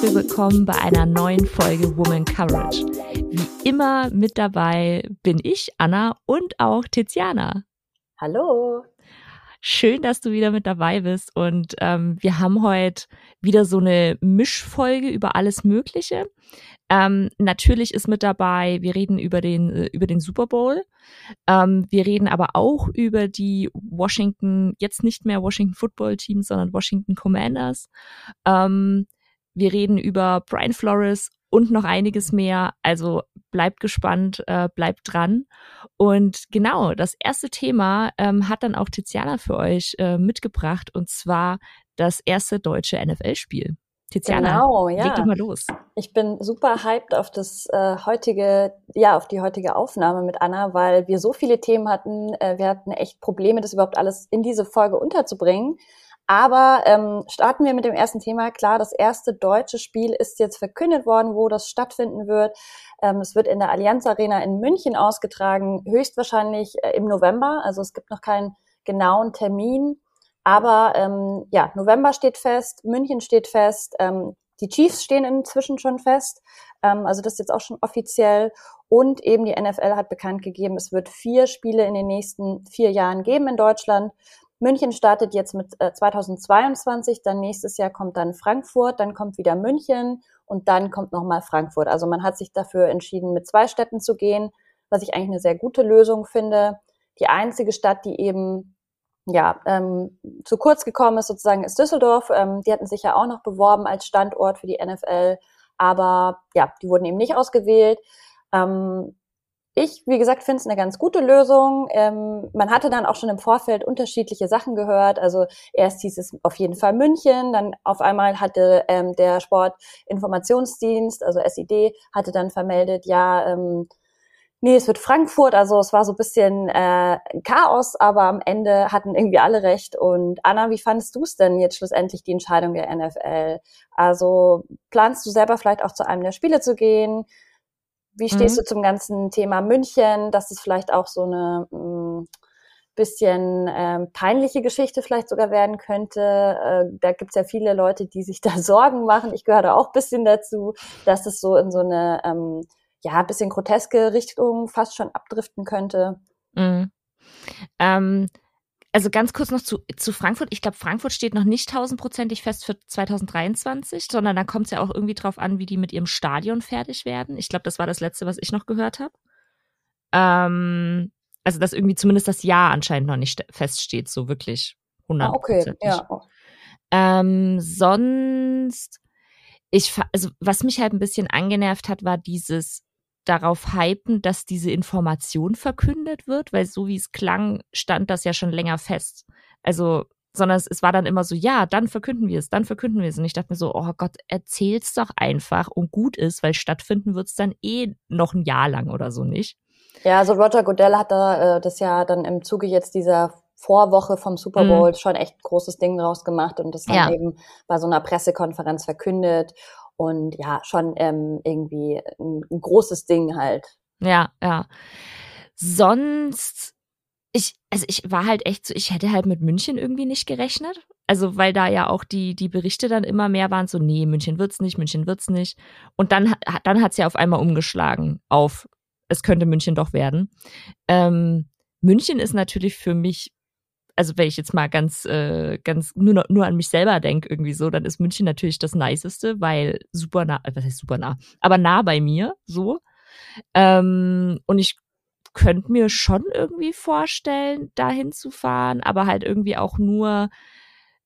herzlich willkommen bei einer neuen Folge Woman Coverage. Wie immer mit dabei bin ich, Anna, und auch Tiziana. Hallo. Schön, dass du wieder mit dabei bist. Und ähm, wir haben heute wieder so eine Mischfolge über alles Mögliche. Ähm, natürlich ist mit dabei, wir reden über den, äh, über den Super Bowl. Ähm, wir reden aber auch über die Washington, jetzt nicht mehr Washington Football Team, sondern Washington Commanders. Ähm, wir reden über Brian Flores und noch einiges mehr. Also bleibt gespannt, äh, bleibt dran. Und genau, das erste Thema ähm, hat dann auch Tiziana für euch äh, mitgebracht und zwar das erste deutsche NFL-Spiel. Tiziana, genau, ja. leg doch mal los. Ich bin super hyped auf das äh, heutige, ja, auf die heutige Aufnahme mit Anna, weil wir so viele Themen hatten. Äh, wir hatten echt Probleme, das überhaupt alles in diese Folge unterzubringen. Aber ähm, starten wir mit dem ersten Thema. Klar, das erste deutsche Spiel ist jetzt verkündet worden, wo das stattfinden wird. Ähm, es wird in der Allianz Arena in München ausgetragen, höchstwahrscheinlich äh, im November. Also es gibt noch keinen genauen Termin. Aber ähm, ja, November steht fest, München steht fest, ähm, die Chiefs stehen inzwischen schon fest. Ähm, also das ist jetzt auch schon offiziell. Und eben die NFL hat bekannt gegeben, es wird vier Spiele in den nächsten vier Jahren geben in Deutschland. München startet jetzt mit äh, 2022, dann nächstes Jahr kommt dann Frankfurt, dann kommt wieder München und dann kommt nochmal Frankfurt. Also man hat sich dafür entschieden, mit zwei Städten zu gehen, was ich eigentlich eine sehr gute Lösung finde. Die einzige Stadt, die eben ja, ähm, zu kurz gekommen ist sozusagen ist Düsseldorf. Ähm, die hatten sich ja auch noch beworben als Standort für die NFL, aber ja, die wurden eben nicht ausgewählt. Ähm, ich, wie gesagt, finde es eine ganz gute Lösung. Ähm, man hatte dann auch schon im Vorfeld unterschiedliche Sachen gehört. Also erst hieß es auf jeden Fall München, dann auf einmal hatte ähm, der Sportinformationsdienst, also SID, hatte dann vermeldet, ja, ähm, Nee, es wird Frankfurt, also es war so ein bisschen äh, Chaos, aber am Ende hatten irgendwie alle recht. Und Anna, wie fandest du es denn jetzt schlussendlich die Entscheidung der NFL? Also planst du selber vielleicht auch zu einem der Spiele zu gehen? Wie stehst mhm. du zum ganzen Thema München, dass es vielleicht auch so eine mh, mm, bisschen ähm, peinliche Geschichte vielleicht sogar werden könnte. Äh, da gibt's ja viele Leute, die sich da Sorgen machen. Ich gehöre da auch bisschen dazu, dass es so in so eine ähm, ja, bisschen groteske Richtung fast schon abdriften könnte. Mhm. Ähm, also ganz kurz noch zu, zu Frankfurt. Ich glaube, Frankfurt steht noch nicht tausendprozentig fest für 2023, sondern da kommt es ja auch irgendwie drauf an, wie die mit ihrem Stadion fertig werden. Ich glaube, das war das Letzte, was ich noch gehört habe. Ähm, also, dass irgendwie zumindest das Jahr anscheinend noch nicht feststeht, so wirklich hundertprozentig. Ah, okay, ja. Ähm, sonst, ich, also was mich halt ein bisschen angenervt hat, war dieses, darauf hypen, dass diese Information verkündet wird, weil so wie es klang, stand das ja schon länger fest. Also, sondern es, es war dann immer so, ja, dann verkünden wir es, dann verkünden wir es. Und ich dachte mir so, oh Gott, erzähl's doch einfach und gut ist, weil stattfinden wird's dann eh noch ein Jahr lang oder so nicht. Ja, also Roger Goodell hat da äh, das ja dann im Zuge jetzt dieser Vorwoche vom Super mhm. Bowl mhm. schon echt großes Ding draus gemacht und das dann ja. eben bei so einer Pressekonferenz verkündet und ja, schon ähm, irgendwie ein, ein großes Ding halt. Ja, ja. Sonst, ich, also ich war halt echt so, ich hätte halt mit München irgendwie nicht gerechnet. Also, weil da ja auch die, die Berichte dann immer mehr waren, so, nee, München wird's nicht, München wird's nicht. Und dann, dann hat's ja auf einmal umgeschlagen auf, es könnte München doch werden. Ähm, München ist natürlich für mich also wenn ich jetzt mal ganz, äh, ganz nur, nur an mich selber denke, irgendwie so, dann ist München natürlich das Niceste, weil super nah, was heißt super nah, aber nah bei mir, so. Ähm, und ich könnte mir schon irgendwie vorstellen, da hinzufahren, aber halt irgendwie auch nur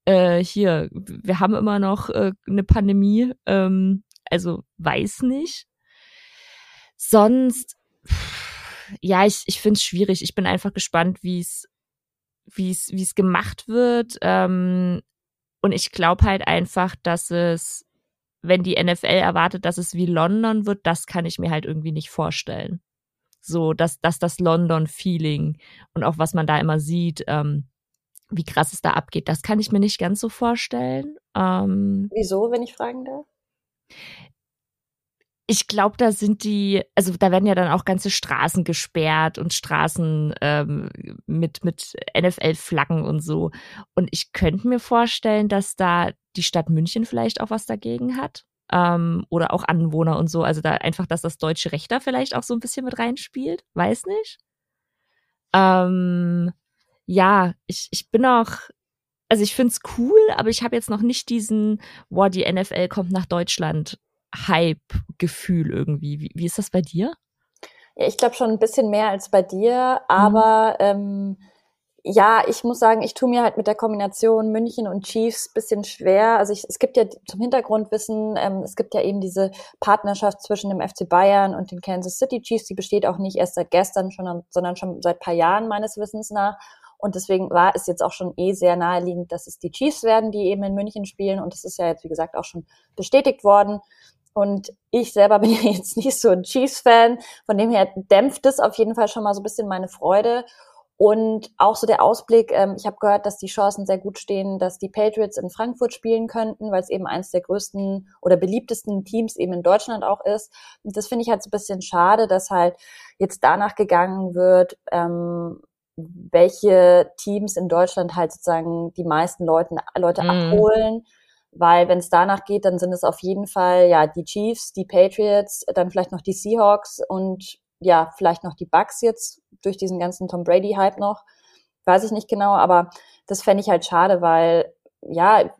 äh, hier, wir haben immer noch äh, eine Pandemie, ähm, also weiß nicht. Sonst, ja, ich, ich finde es schwierig. Ich bin einfach gespannt, wie es wie es wie es gemacht wird. Ähm, und ich glaube halt einfach, dass es, wenn die NFL erwartet, dass es wie London wird, das kann ich mir halt irgendwie nicht vorstellen. So, dass, dass das London-Feeling und auch was man da immer sieht, ähm, wie krass es da abgeht, das kann ich mir nicht ganz so vorstellen. Ähm, Wieso, wenn ich fragen darf? Ich glaube, da sind die, also da werden ja dann auch ganze Straßen gesperrt und Straßen ähm, mit, mit NFL-Flaggen und so. Und ich könnte mir vorstellen, dass da die Stadt München vielleicht auch was dagegen hat. ähm, oder auch Anwohner und so. Also da einfach, dass das deutsche Recht da vielleicht auch so ein bisschen mit reinspielt. Weiß nicht. Ähm, ja, ich, ich bin auch, also ich find's cool, aber ich habe jetzt noch nicht diesen, wow, die NFL kommt nach Deutschland Hype-Gefühl irgendwie. Wie, wie ist das bei dir? Ja, ich glaube schon ein bisschen mehr als bei dir, aber mhm. ähm, ja, ich muss sagen, ich tue mir halt mit der Kombination München und Chiefs bisschen schwer. Also ich, es gibt ja zum Hintergrundwissen, ähm, es gibt ja eben diese Partnerschaft zwischen dem FC Bayern und den Kansas City Chiefs. Die besteht auch nicht erst seit gestern, schon, sondern schon seit paar Jahren meines Wissens nach. Und deswegen war es jetzt auch schon eh sehr naheliegend, dass es die Chiefs werden, die eben in München spielen. Und das ist ja jetzt, wie gesagt, auch schon bestätigt worden. Und ich selber bin ja jetzt nicht so ein Chiefs-Fan. Von dem her dämpft es auf jeden Fall schon mal so ein bisschen meine Freude. Und auch so der Ausblick, ähm, ich habe gehört, dass die Chancen sehr gut stehen, dass die Patriots in Frankfurt spielen könnten, weil es eben eines der größten oder beliebtesten Teams eben in Deutschland auch ist. Und das finde ich halt so ein bisschen schade, dass halt jetzt danach gegangen wird, ähm, welche Teams in Deutschland halt sozusagen die meisten Leute, Leute mm. abholen. Weil wenn es danach geht, dann sind es auf jeden Fall ja die Chiefs, die Patriots, dann vielleicht noch die Seahawks und ja, vielleicht noch die Bugs jetzt durch diesen ganzen Tom Brady-Hype noch. Weiß ich nicht genau, aber das fände ich halt schade, weil ja,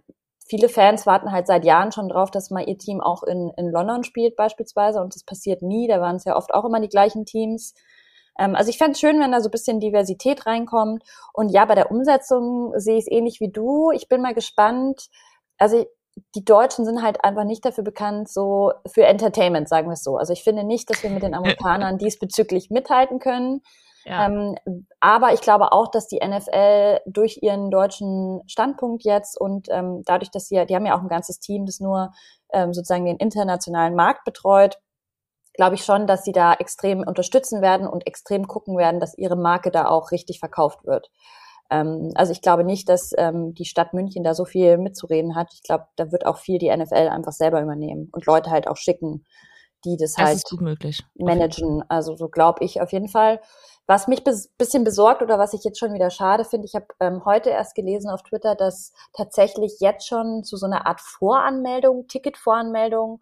viele Fans warten halt seit Jahren schon drauf, dass mal ihr Team auch in, in London spielt beispielsweise und das passiert nie. Da waren es ja oft auch immer die gleichen Teams. Ähm, also ich fände es schön, wenn da so ein bisschen Diversität reinkommt. Und ja, bei der Umsetzung sehe ich es ähnlich wie du. Ich bin mal gespannt. Also die Deutschen sind halt einfach nicht dafür bekannt, so für Entertainment, sagen wir es so. Also ich finde nicht, dass wir mit den Amerikanern diesbezüglich mithalten können. Ja. Ähm, aber ich glaube auch, dass die NFL durch ihren deutschen Standpunkt jetzt und ähm, dadurch, dass sie, die haben ja auch ein ganzes Team, das nur ähm, sozusagen den internationalen Markt betreut, glaube ich schon, dass sie da extrem unterstützen werden und extrem gucken werden, dass ihre Marke da auch richtig verkauft wird. Ähm, also ich glaube nicht, dass ähm, die Stadt München da so viel mitzureden hat. Ich glaube, da wird auch viel die NFL einfach selber übernehmen und Leute halt auch schicken, die das, das halt managen. Also so glaube ich auf jeden Fall. Was mich bis, bisschen besorgt oder was ich jetzt schon wieder schade finde, ich habe ähm, heute erst gelesen auf Twitter, dass tatsächlich jetzt schon zu so einer Art Voranmeldung, Ticketvoranmeldung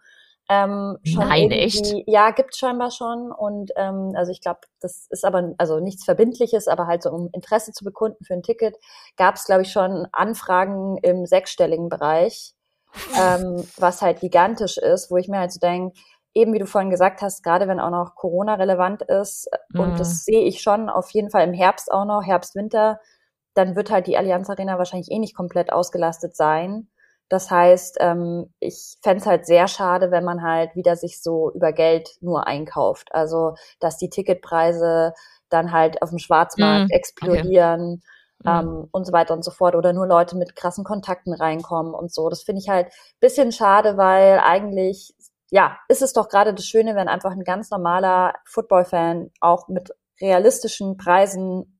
ähm, schon Nein, echt? Ja, gibt's scheinbar schon. Und ähm, also ich glaube, das ist aber also nichts Verbindliches, aber halt so um Interesse zu bekunden für ein Ticket, gab es, glaube ich, schon Anfragen im sechsstelligen Bereich, ähm, was halt gigantisch ist, wo ich mir halt so denke, eben wie du vorhin gesagt hast, gerade wenn auch noch Corona relevant ist, mhm. und das mhm. sehe ich schon auf jeden Fall im Herbst auch noch, Herbst, Winter, dann wird halt die Allianz Arena wahrscheinlich eh nicht komplett ausgelastet sein. Das heißt, ähm, ich fände halt sehr schade, wenn man halt wieder sich so über Geld nur einkauft. Also, dass die Ticketpreise dann halt auf dem Schwarzmarkt mm, explodieren okay. ähm, mm. und so weiter und so fort. Oder nur Leute mit krassen Kontakten reinkommen und so. Das finde ich halt bisschen schade, weil eigentlich, ja, ist es doch gerade das Schöne, wenn einfach ein ganz normaler Football-Fan auch mit realistischen Preisen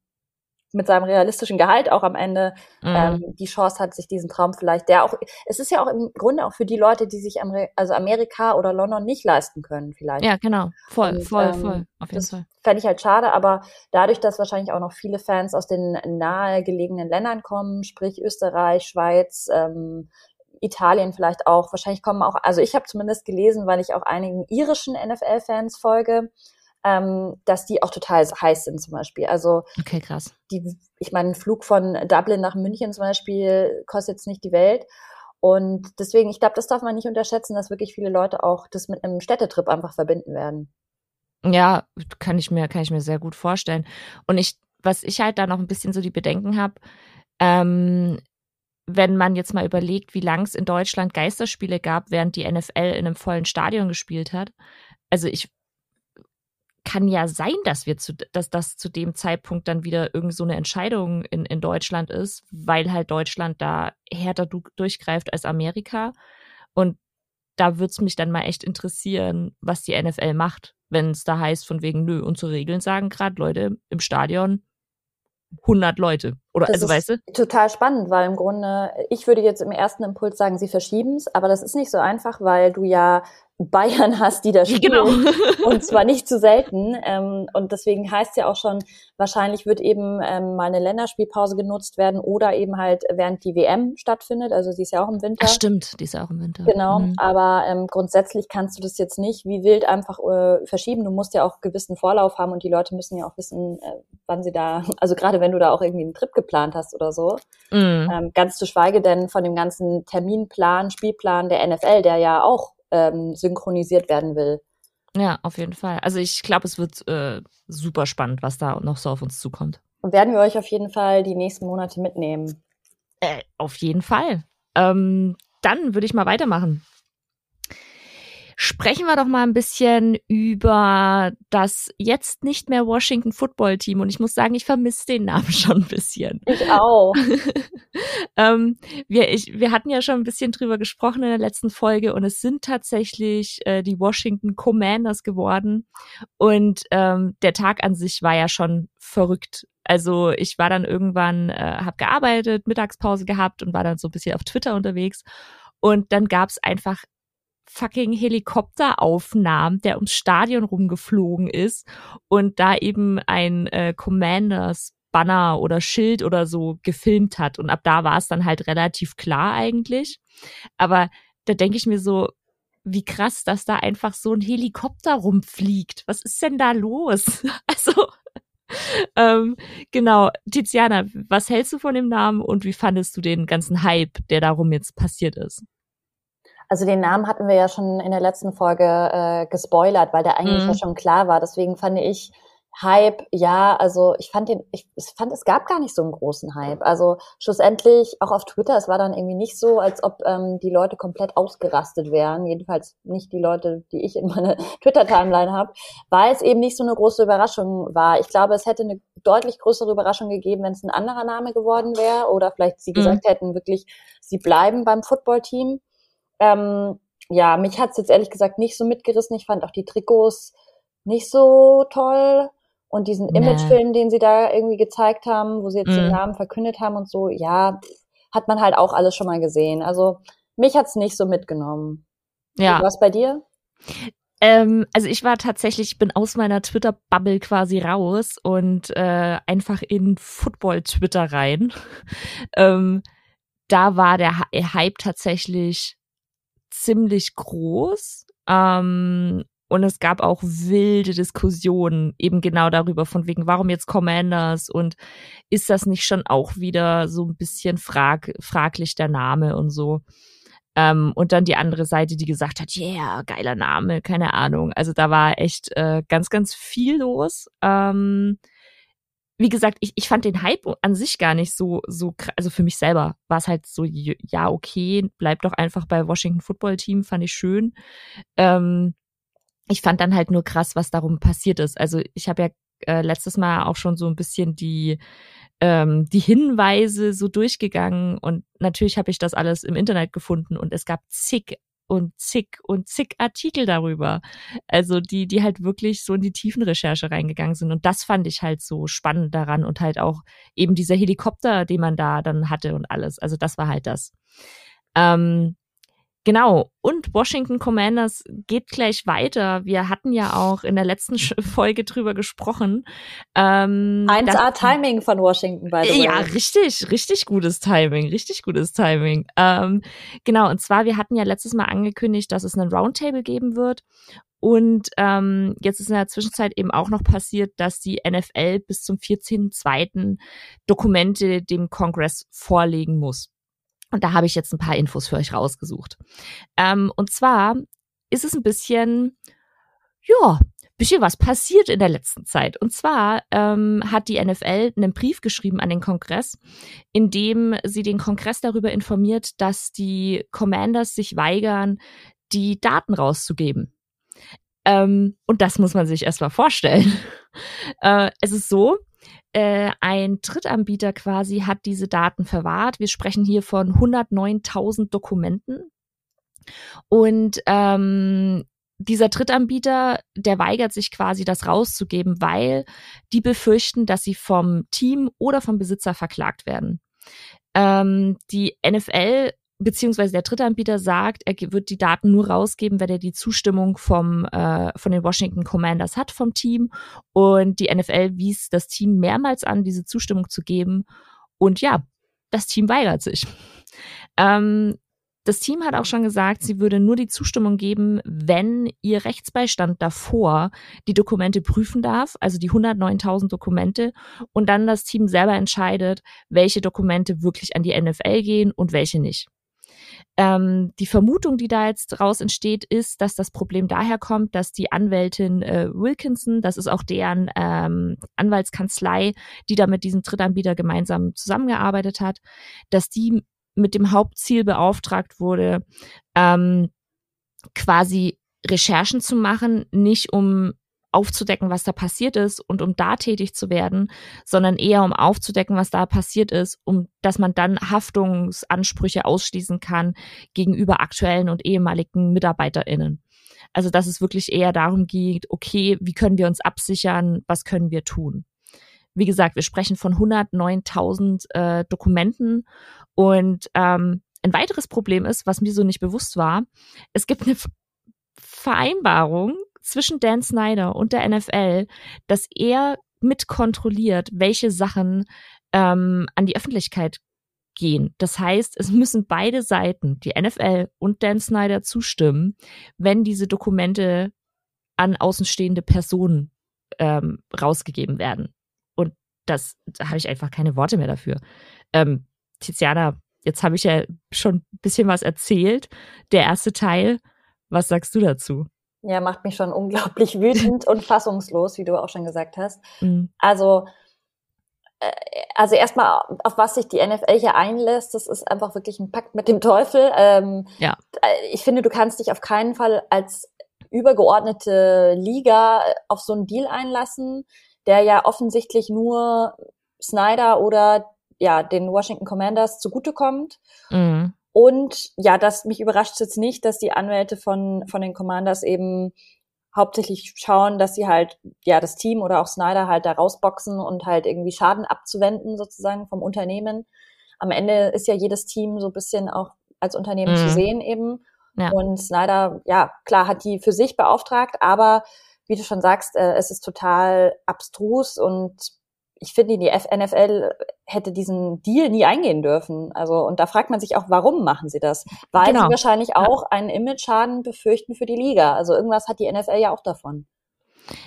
mit seinem realistischen Gehalt auch am Ende mhm. ähm, die Chance hat, sich diesen Traum vielleicht, der auch, es ist ja auch im Grunde auch für die Leute, die sich Amer also Amerika oder London nicht leisten können, vielleicht. Ja, genau. Voll, Und, voll, ähm, voll. Auf jeden Fall. Fände ich halt schade, aber dadurch, dass wahrscheinlich auch noch viele Fans aus den nahegelegenen Ländern kommen, sprich Österreich, Schweiz, ähm, Italien vielleicht auch, wahrscheinlich kommen auch, also ich habe zumindest gelesen, weil ich auch einigen irischen NFL-Fans folge, ähm, dass die auch total heiß sind zum Beispiel. Also okay, krass. Die, ich meine, ein Flug von Dublin nach München zum Beispiel kostet jetzt nicht die Welt. Und deswegen, ich glaube, das darf man nicht unterschätzen, dass wirklich viele Leute auch das mit einem Städtetrip einfach verbinden werden. Ja, kann ich mir, kann ich mir sehr gut vorstellen. Und ich, was ich halt da noch ein bisschen so die Bedenken habe, ähm, wenn man jetzt mal überlegt, wie lang es in Deutschland Geisterspiele gab, während die NFL in einem vollen Stadion gespielt hat. Also ich kann ja sein, dass wir zu, dass das zu dem Zeitpunkt dann wieder irgend so eine Entscheidung in, in Deutschland ist, weil halt Deutschland da härter durchgreift als Amerika. Und da würde es mich dann mal echt interessieren, was die NFL macht, wenn es da heißt, von wegen, nö, unsere Regeln sagen gerade, Leute, im Stadion 100 Leute, Oder das also weißt du? Total spannend, weil im Grunde, ich würde jetzt im ersten Impuls sagen, sie verschieben es, aber das ist nicht so einfach, weil du ja Bayern hast, die da spielen. Genau. und zwar nicht zu selten. Ähm, und deswegen heißt ja auch schon, wahrscheinlich wird eben ähm, mal eine Länderspielpause genutzt werden oder eben halt während die WM stattfindet. Also sie ist ja auch im Winter. Ach, stimmt, die ist ja auch im Winter. Genau. Mhm. Aber ähm, grundsätzlich kannst du das jetzt nicht wie wild einfach äh, verschieben. Du musst ja auch gewissen Vorlauf haben und die Leute müssen ja auch wissen, äh, wann sie da, also gerade wenn du da auch irgendwie einen Trip geplant hast oder so. Mhm. Ähm, ganz zu schweige denn von dem ganzen Terminplan, Spielplan der NFL, der ja auch ähm, synchronisiert werden will. Ja, auf jeden Fall. Also ich glaube, es wird äh, super spannend, was da noch so auf uns zukommt. Und werden wir euch auf jeden Fall die nächsten Monate mitnehmen. Äh, auf jeden Fall. Ähm, dann würde ich mal weitermachen. Sprechen wir doch mal ein bisschen über das jetzt nicht mehr Washington Football Team. Und ich muss sagen, ich vermisse den Namen schon ein bisschen. Ich auch. ähm, wir, ich, wir hatten ja schon ein bisschen drüber gesprochen in der letzten Folge und es sind tatsächlich äh, die Washington Commanders geworden. Und ähm, der Tag an sich war ja schon verrückt. Also ich war dann irgendwann, äh, habe gearbeitet, Mittagspause gehabt und war dann so ein bisschen auf Twitter unterwegs. Und dann gab's einfach fucking Helikopteraufnahmen, der ums Stadion rumgeflogen ist und da eben ein äh, Commanders Banner oder Schild oder so gefilmt hat. Und ab da war es dann halt relativ klar eigentlich. Aber da denke ich mir so, wie krass, dass da einfach so ein Helikopter rumfliegt. Was ist denn da los? Also, ähm, genau. Tiziana, was hältst du von dem Namen und wie fandest du den ganzen Hype, der darum jetzt passiert ist? Also den Namen hatten wir ja schon in der letzten Folge äh, gespoilert, weil der eigentlich mhm. ja schon klar war. Deswegen fand ich Hype, ja, also ich fand den, ich, ich fand, es gab gar nicht so einen großen Hype. Also schlussendlich, auch auf Twitter, es war dann irgendwie nicht so, als ob ähm, die Leute komplett ausgerastet wären. Jedenfalls nicht die Leute, die ich in meiner Twitter-Timeline habe, weil es eben nicht so eine große Überraschung war. Ich glaube, es hätte eine deutlich größere Überraschung gegeben, wenn es ein anderer Name geworden wäre oder vielleicht sie mhm. gesagt hätten, wirklich, sie bleiben beim Footballteam. Ähm, ja, mich hat's jetzt ehrlich gesagt nicht so mitgerissen. Ich fand auch die Trikots nicht so toll. Und diesen nee. Imagefilm, den sie da irgendwie gezeigt haben, wo sie jetzt mhm. den Namen verkündet haben und so, ja, hat man halt auch alles schon mal gesehen. Also mich hat's nicht so mitgenommen. Ja. Was bei dir? Ähm, also ich war tatsächlich, ich bin aus meiner Twitter-Bubble quasi raus und äh, einfach in Football-Twitter rein. ähm, da war der Hype tatsächlich ziemlich groß. Ähm, und es gab auch wilde Diskussionen eben genau darüber, von wegen, warum jetzt Commanders und ist das nicht schon auch wieder so ein bisschen frag, fraglich der Name und so. Ähm, und dann die andere Seite, die gesagt hat, yeah, geiler Name, keine Ahnung. Also da war echt äh, ganz, ganz viel los. Ähm, wie gesagt, ich, ich fand den Hype an sich gar nicht so, so, also für mich selber war es halt so, ja, okay, bleib doch einfach bei Washington Football Team, fand ich schön. Ähm, ich fand dann halt nur krass, was darum passiert ist. Also ich habe ja äh, letztes Mal auch schon so ein bisschen die, ähm, die Hinweise so durchgegangen und natürlich habe ich das alles im Internet gefunden und es gab zig und zig und zig Artikel darüber. Also die, die halt wirklich so in die Tiefenrecherche reingegangen sind. Und das fand ich halt so spannend daran und halt auch eben dieser Helikopter, den man da dann hatte und alles. Also das war halt das. Ähm, Genau. Und Washington Commanders geht gleich weiter. Wir hatten ja auch in der letzten Folge drüber gesprochen. Ähm, 1A Timing von Washington, by the way. Ja, richtig, richtig gutes Timing, richtig gutes Timing. Ähm, genau, und zwar, wir hatten ja letztes Mal angekündigt, dass es einen Roundtable geben wird. Und ähm, jetzt ist in der Zwischenzeit eben auch noch passiert, dass die NFL bis zum 14.02. Dokumente dem Kongress vorlegen muss. Und da habe ich jetzt ein paar Infos für euch rausgesucht. Ähm, und zwar ist es ein bisschen, ja, bisschen was passiert in der letzten Zeit. Und zwar ähm, hat die NFL einen Brief geschrieben an den Kongress, in dem sie den Kongress darüber informiert, dass die Commanders sich weigern, die Daten rauszugeben. Ähm, und das muss man sich erstmal vorstellen. äh, es ist so, äh, ein Drittanbieter quasi hat diese Daten verwahrt. Wir sprechen hier von 109.000 Dokumenten. Und ähm, dieser Drittanbieter, der weigert sich quasi, das rauszugeben, weil die befürchten, dass sie vom Team oder vom Besitzer verklagt werden. Ähm, die NFL beziehungsweise der Drittanbieter sagt, er wird die Daten nur rausgeben, wenn er die Zustimmung vom äh, von den Washington Commanders hat vom Team und die NFL wies das Team mehrmals an, diese Zustimmung zu geben und ja, das Team weigert sich. Ähm, das Team hat auch schon gesagt, sie würde nur die Zustimmung geben, wenn ihr Rechtsbeistand davor die Dokumente prüfen darf, also die 109.000 Dokumente, und dann das Team selber entscheidet, welche Dokumente wirklich an die NFL gehen und welche nicht. Ähm, die Vermutung, die da jetzt raus entsteht, ist, dass das Problem daher kommt, dass die Anwältin äh, Wilkinson, das ist auch deren ähm, Anwaltskanzlei, die da mit diesem Drittanbieter gemeinsam zusammengearbeitet hat, dass die mit dem Hauptziel beauftragt wurde, ähm, quasi Recherchen zu machen, nicht um aufzudecken, was da passiert ist und um da tätig zu werden, sondern eher um aufzudecken, was da passiert ist, um dass man dann Haftungsansprüche ausschließen kann gegenüber aktuellen und ehemaligen MitarbeiterInnen. Also dass es wirklich eher darum geht, okay, wie können wir uns absichern, was können wir tun? Wie gesagt, wir sprechen von 109.000 äh, Dokumenten und ähm, ein weiteres Problem ist, was mir so nicht bewusst war, es gibt eine Vereinbarung zwischen Dan Snyder und der NFL, dass er mitkontrolliert, welche Sachen ähm, an die Öffentlichkeit gehen. Das heißt, es müssen beide Seiten, die NFL und Dan Snyder, zustimmen, wenn diese Dokumente an außenstehende Personen ähm, rausgegeben werden. Und das, da habe ich einfach keine Worte mehr dafür. Ähm, Tiziana, jetzt habe ich ja schon ein bisschen was erzählt. Der erste Teil. Was sagst du dazu? Ja, macht mich schon unglaublich wütend und fassungslos, wie du auch schon gesagt hast. Mhm. Also, äh, also erstmal, auf was sich die NFL hier einlässt, das ist einfach wirklich ein Pakt mit dem Teufel. Ähm, ja. Äh, ich finde, du kannst dich auf keinen Fall als übergeordnete Liga auf so einen Deal einlassen, der ja offensichtlich nur Snyder oder ja den Washington Commanders zugutekommt. Mhm. Und ja, das mich überrascht jetzt nicht, dass die Anwälte von, von den Commanders eben hauptsächlich schauen, dass sie halt, ja, das Team oder auch Snyder halt da rausboxen und halt irgendwie Schaden abzuwenden sozusagen vom Unternehmen. Am Ende ist ja jedes Team so ein bisschen auch als Unternehmen mhm. zu sehen eben. Ja. Und Snyder, ja, klar, hat die für sich beauftragt, aber wie du schon sagst, äh, es ist total abstrus und ich finde, die NFL hätte diesen Deal nie eingehen dürfen. Also, und da fragt man sich auch, warum machen sie das? Weil genau. sie wahrscheinlich auch einen Image-Schaden befürchten für die Liga. Also irgendwas hat die NFL ja auch davon.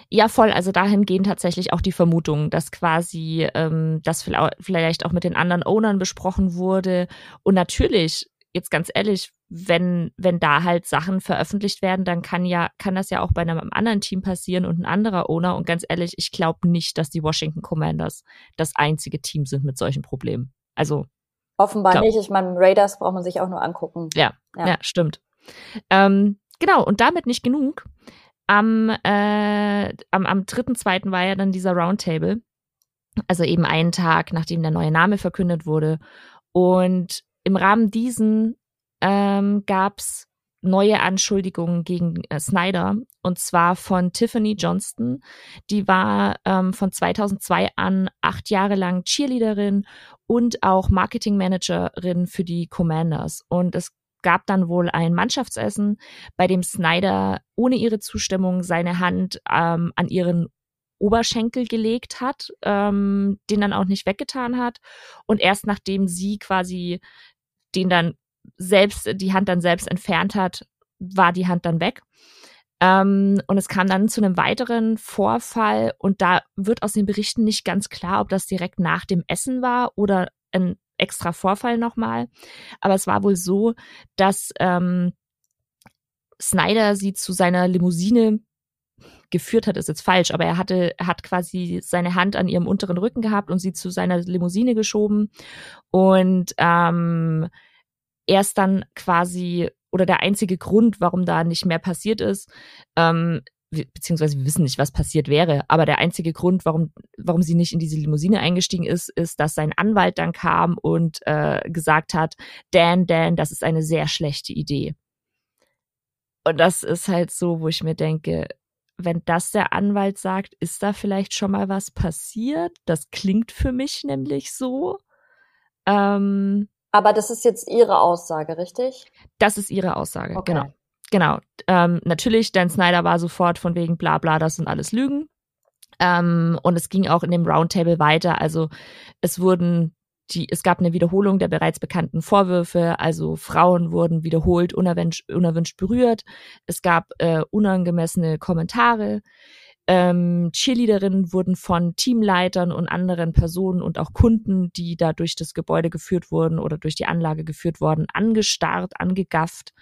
Ja, voll. Also dahin gehen tatsächlich auch die Vermutungen, dass quasi ähm, das vielleicht auch mit den anderen Ownern besprochen wurde. Und natürlich jetzt ganz ehrlich, wenn, wenn da halt Sachen veröffentlicht werden, dann kann ja, kann das ja auch bei einem anderen Team passieren und ein anderer Owner. Und ganz ehrlich, ich glaube nicht, dass die Washington Commanders das einzige Team sind mit solchen Problemen. Also. Offenbar glaub, nicht. Ich meine, Raiders braucht man sich auch nur angucken. Ja, ja, ja stimmt. Ähm, genau, und damit nicht genug. Am, äh, am, am dritten, zweiten war ja dann dieser Roundtable. Also eben einen Tag, nachdem der neue Name verkündet wurde. Und im Rahmen diesen ähm, gab es neue Anschuldigungen gegen äh, Snyder und zwar von Tiffany Johnston. Die war ähm, von 2002 an acht Jahre lang Cheerleaderin und auch Marketingmanagerin für die Commanders. Und es gab dann wohl ein Mannschaftsessen, bei dem Snyder ohne ihre Zustimmung seine Hand ähm, an ihren Oberschenkel gelegt hat, ähm, den dann auch nicht weggetan hat. Und erst nachdem sie quasi den dann selbst, die Hand dann selbst entfernt hat, war die Hand dann weg. Ähm, und es kam dann zu einem weiteren Vorfall und da wird aus den Berichten nicht ganz klar, ob das direkt nach dem Essen war oder ein extra Vorfall nochmal. Aber es war wohl so, dass ähm, Snyder sie zu seiner Limousine geführt hat, ist jetzt falsch, aber er hatte, hat quasi seine Hand an ihrem unteren Rücken gehabt und sie zu seiner Limousine geschoben. Und ähm, erst dann quasi, oder der einzige Grund, warum da nicht mehr passiert ist, ähm, beziehungsweise wir wissen nicht, was passiert wäre, aber der einzige Grund, warum, warum sie nicht in diese Limousine eingestiegen ist, ist, dass sein Anwalt dann kam und äh, gesagt hat, Dan, Dan, das ist eine sehr schlechte Idee. Und das ist halt so, wo ich mir denke, wenn das der Anwalt sagt, ist da vielleicht schon mal was passiert? Das klingt für mich nämlich so. Ähm, Aber das ist jetzt Ihre Aussage, richtig? Das ist Ihre Aussage, okay. genau. Genau. Ähm, natürlich, Dan Snyder war sofort von wegen bla bla, das sind alles Lügen. Ähm, und es ging auch in dem Roundtable weiter. Also es wurden die, es gab eine Wiederholung der bereits bekannten Vorwürfe, also Frauen wurden wiederholt unerwünscht, unerwünscht berührt. Es gab äh, unangemessene Kommentare. Ähm, Cheerleaderinnen wurden von Teamleitern und anderen Personen und auch Kunden, die da durch das Gebäude geführt wurden oder durch die Anlage geführt wurden, angestarrt, angegafft.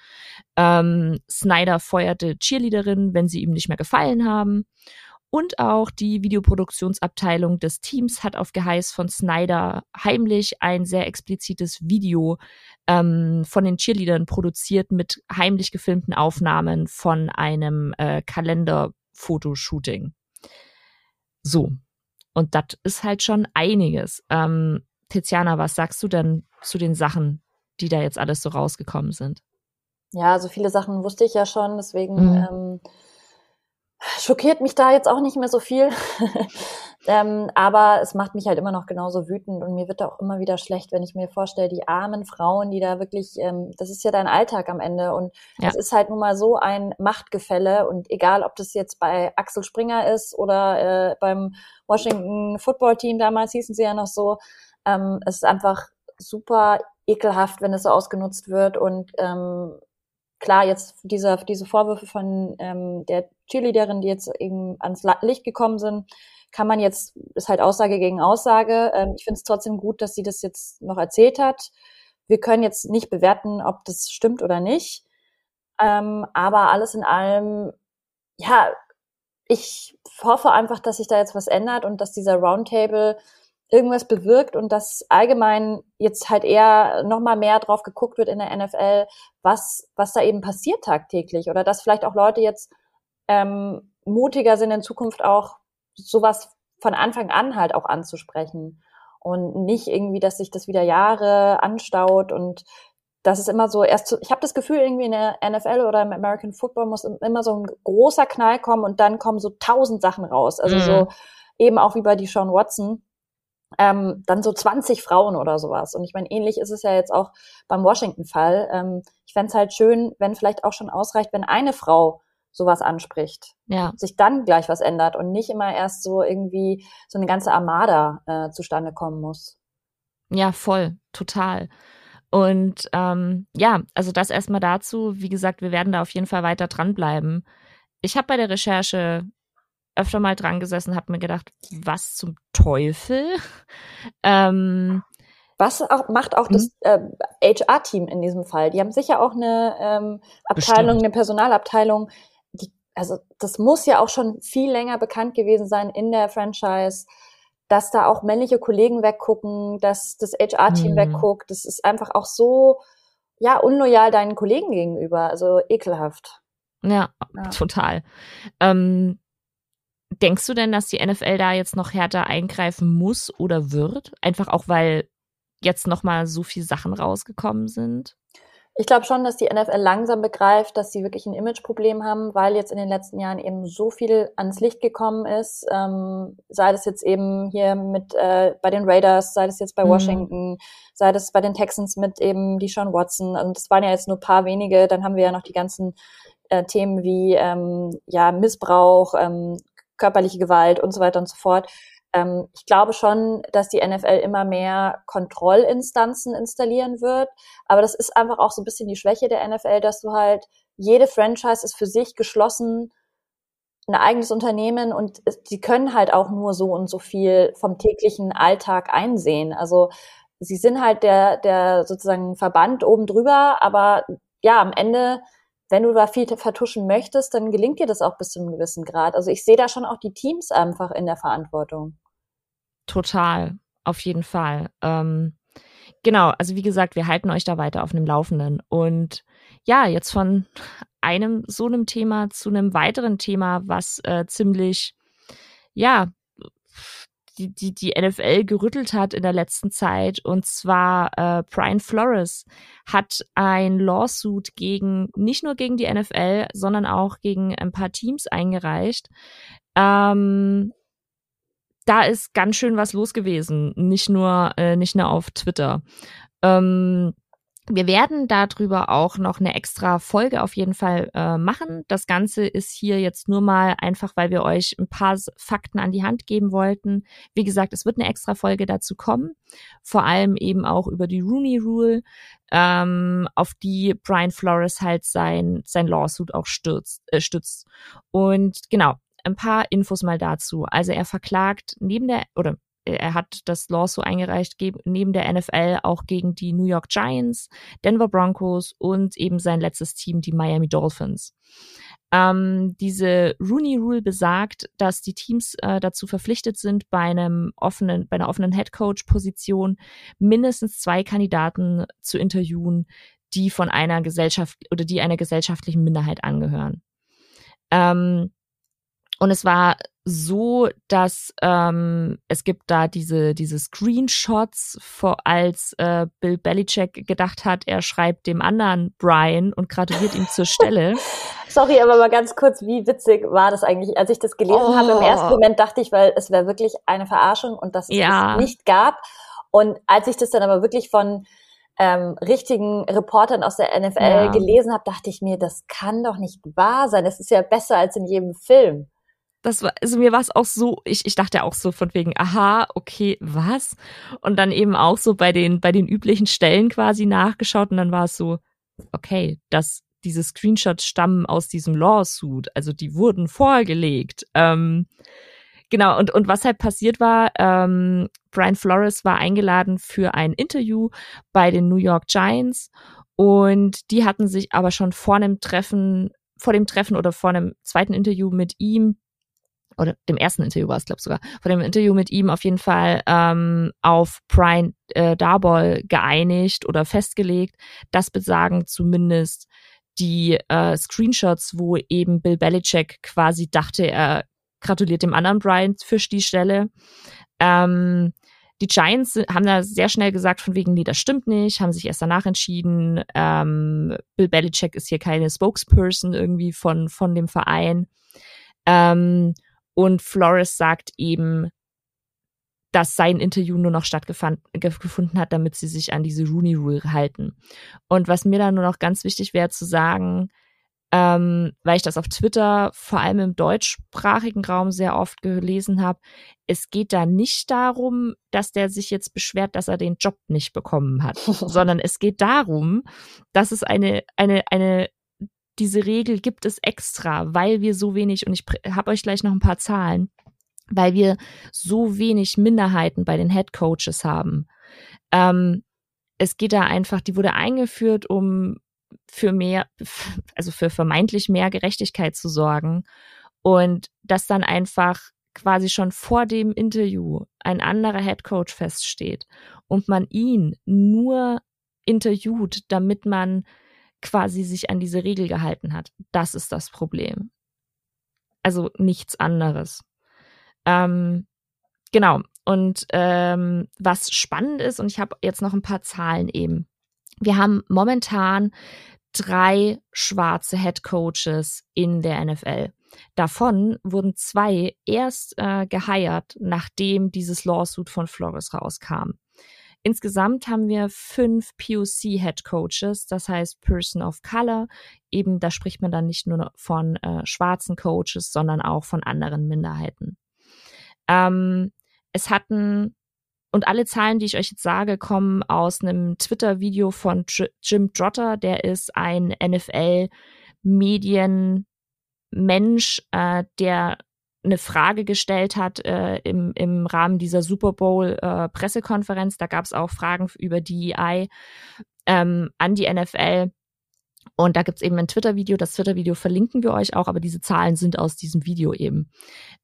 Ähm, Snyder feuerte Cheerleaderinnen, wenn sie ihm nicht mehr gefallen haben. Und auch die Videoproduktionsabteilung des Teams hat auf Geheiß von Snyder heimlich ein sehr explizites Video ähm, von den Cheerleadern produziert mit heimlich gefilmten Aufnahmen von einem äh, Kalenderfotoshooting. So. Und das ist halt schon einiges. Ähm, Tiziana, was sagst du denn zu den Sachen, die da jetzt alles so rausgekommen sind? Ja, so viele Sachen wusste ich ja schon, deswegen mhm. ähm, schockiert mich da jetzt auch nicht mehr so viel. ähm, aber es macht mich halt immer noch genauso wütend und mir wird da auch immer wieder schlecht, wenn ich mir vorstelle, die armen Frauen, die da wirklich, ähm, das ist ja dein Alltag am Ende und es ist halt nun mal so ein Machtgefälle und egal, ob das jetzt bei Axel Springer ist oder äh, beim Washington Football Team, damals hießen sie ja noch so, ähm, es ist einfach super ekelhaft, wenn es so ausgenutzt wird und ähm, klar, jetzt diese, diese Vorwürfe von ähm, der Cheerleaderin, die jetzt eben ans Licht gekommen sind, kann man jetzt, ist halt Aussage gegen Aussage. Ähm, ich finde es trotzdem gut, dass sie das jetzt noch erzählt hat. Wir können jetzt nicht bewerten, ob das stimmt oder nicht. Ähm, aber alles in allem, ja, ich hoffe einfach, dass sich da jetzt was ändert und dass dieser Roundtable irgendwas bewirkt und dass allgemein jetzt halt eher nochmal mehr drauf geguckt wird in der NFL, was, was da eben passiert tagtäglich oder dass vielleicht auch Leute jetzt ähm, mutiger sind in Zukunft auch sowas von Anfang an halt auch anzusprechen und nicht irgendwie, dass sich das wieder Jahre anstaut und das ist immer so erst, ich habe das Gefühl irgendwie in der NFL oder im American Football muss immer so ein großer Knall kommen und dann kommen so tausend Sachen raus. Also mhm. so eben auch wie bei die Sean Watson, ähm, dann so 20 Frauen oder sowas. Und ich meine, ähnlich ist es ja jetzt auch beim Washington-Fall. Ähm, ich fände es halt schön, wenn vielleicht auch schon ausreicht, wenn eine Frau sowas anspricht. Ja. Sich dann gleich was ändert und nicht immer erst so irgendwie so eine ganze Armada äh, zustande kommen muss. Ja, voll, total. Und ähm, ja, also das erstmal dazu. Wie gesagt, wir werden da auf jeden Fall weiter dranbleiben. Ich habe bei der Recherche öfter mal dran gesessen, habe mir gedacht, was zum Teufel? Ähm, was auch, macht auch das hm? äh, HR-Team in diesem Fall? Die haben sicher auch eine ähm, Abteilung, Bestimmt. eine Personalabteilung. Die, also das muss ja auch schon viel länger bekannt gewesen sein in der Franchise, dass da auch männliche Kollegen weggucken, dass das HR-Team hm. wegguckt. Das ist einfach auch so ja unloyal deinen Kollegen gegenüber, also ekelhaft. Ja, ja. total. Ähm, Denkst du denn, dass die NFL da jetzt noch härter eingreifen muss oder wird? Einfach auch, weil jetzt nochmal so viele Sachen rausgekommen sind? Ich glaube schon, dass die NFL langsam begreift, dass sie wirklich ein Imageproblem haben, weil jetzt in den letzten Jahren eben so viel ans Licht gekommen ist. Ähm, sei das jetzt eben hier mit äh, bei den Raiders, sei das jetzt bei mhm. Washington, sei das bei den Texans mit eben die Sean Watson. Und das waren ja jetzt nur paar wenige. Dann haben wir ja noch die ganzen äh, Themen wie ähm, ja Missbrauch, ähm, körperliche Gewalt und so weiter und so fort. Ähm, ich glaube schon, dass die NFL immer mehr Kontrollinstanzen installieren wird. Aber das ist einfach auch so ein bisschen die Schwäche der NFL, dass du halt jede Franchise ist für sich geschlossen, ein eigenes Unternehmen und sie können halt auch nur so und so viel vom täglichen Alltag einsehen. Also sie sind halt der, der sozusagen Verband oben drüber, aber ja, am Ende wenn du da viel vertuschen möchtest, dann gelingt dir das auch bis zu einem gewissen Grad. Also ich sehe da schon auch die Teams einfach in der Verantwortung. Total, auf jeden Fall. Ähm, genau, also wie gesagt, wir halten euch da weiter auf einem Laufenden. Und ja, jetzt von einem so einem Thema zu einem weiteren Thema, was äh, ziemlich, ja, die, die, die NFL gerüttelt hat in der letzten Zeit. Und zwar äh, Brian Flores hat ein Lawsuit gegen, nicht nur gegen die NFL, sondern auch gegen ein paar Teams eingereicht. Ähm, da ist ganz schön was los gewesen, nicht nur, äh, nicht nur auf Twitter. Ähm, wir werden darüber auch noch eine extra Folge auf jeden Fall äh, machen. Das Ganze ist hier jetzt nur mal einfach, weil wir euch ein paar Fakten an die Hand geben wollten. Wie gesagt, es wird eine extra Folge dazu kommen, vor allem eben auch über die Rooney Rule, ähm, auf die Brian Flores halt sein sein Lawsuit auch stürzt, äh, stützt. Und genau, ein paar Infos mal dazu. Also er verklagt neben der oder er hat das Lawsuit eingereicht neben der NFL auch gegen die New York Giants, Denver Broncos und eben sein letztes Team, die Miami Dolphins. Ähm, diese Rooney Rule besagt, dass die Teams äh, dazu verpflichtet sind, bei einem offenen, bei einer offenen Head Coach Position mindestens zwei Kandidaten zu interviewen, die von einer Gesellschaft oder die einer gesellschaftlichen Minderheit angehören. Ähm, und es war so, dass ähm, es gibt da diese, diese Screenshots, vor, als äh, Bill Belichick gedacht hat, er schreibt dem anderen Brian und gratuliert ihm zur Stelle. Sorry, aber mal ganz kurz, wie witzig war das eigentlich? Als ich das gelesen oh. habe, im ersten Moment dachte ich, weil es wäre wirklich eine Verarschung und dass es ja. das nicht gab. Und als ich das dann aber wirklich von ähm, richtigen Reportern aus der NFL ja. gelesen habe, dachte ich mir, das kann doch nicht wahr sein. Das ist ja besser als in jedem Film das war, also mir war es auch so, ich, ich dachte auch so von wegen, aha, okay, was? Und dann eben auch so bei den, bei den üblichen Stellen quasi nachgeschaut und dann war es so, okay, dass diese Screenshots stammen aus diesem Lawsuit, also die wurden vorgelegt. Ähm, genau, und, und was halt passiert war, ähm, Brian Flores war eingeladen für ein Interview bei den New York Giants und die hatten sich aber schon vor einem Treffen vor dem Treffen oder vor einem zweiten Interview mit ihm oder dem ersten Interview war es, glaube ich sogar, vor dem Interview mit ihm auf jeden Fall ähm, auf Brian äh, Darboll geeinigt oder festgelegt. Das besagen zumindest die äh, Screenshots, wo eben Bill Belichick quasi dachte, er gratuliert dem anderen Brian für die Stelle. Ähm, die Giants haben da sehr schnell gesagt, von wegen, nee, das stimmt nicht, haben sich erst danach entschieden. Ähm, Bill Belichick ist hier keine Spokesperson irgendwie von, von dem Verein. Ähm, und Flores sagt eben, dass sein Interview nur noch stattgefunden hat, damit sie sich an diese Rooney Rule halten. Und was mir da nur noch ganz wichtig wäre zu sagen, ähm, weil ich das auf Twitter vor allem im deutschsprachigen Raum sehr oft gelesen habe, es geht da nicht darum, dass der sich jetzt beschwert, dass er den Job nicht bekommen hat, sondern es geht darum, dass es eine, eine, eine diese Regel gibt es extra, weil wir so wenig, und ich habe euch gleich noch ein paar Zahlen, weil wir so wenig Minderheiten bei den Head Coaches haben. Ähm, es geht da einfach, die wurde eingeführt, um für mehr, also für vermeintlich mehr Gerechtigkeit zu sorgen. Und dass dann einfach quasi schon vor dem Interview ein anderer Head Coach feststeht und man ihn nur interviewt, damit man quasi sich an diese Regel gehalten hat. Das ist das Problem. Also nichts anderes. Ähm, genau. Und ähm, was spannend ist, und ich habe jetzt noch ein paar Zahlen eben. Wir haben momentan drei schwarze Head Coaches in der NFL. Davon wurden zwei erst äh, geheiert, nachdem dieses Lawsuit von Flores rauskam. Insgesamt haben wir fünf POC Head Coaches, das heißt Person of Color. Eben, da spricht man dann nicht nur von äh, schwarzen Coaches, sondern auch von anderen Minderheiten. Ähm, es hatten und alle Zahlen, die ich euch jetzt sage, kommen aus einem Twitter-Video von Jim Trotter. Der ist ein NFL-Medienmensch, äh, der eine Frage gestellt hat äh, im, im Rahmen dieser Super Bowl äh. Da gab es auch Fragen über DEI ähm, an die NFL. Und da gibt's eben ein Twitter-Video. Das Twitter-Video verlinken wir euch auch, aber diese Zahlen sind aus diesem Video eben.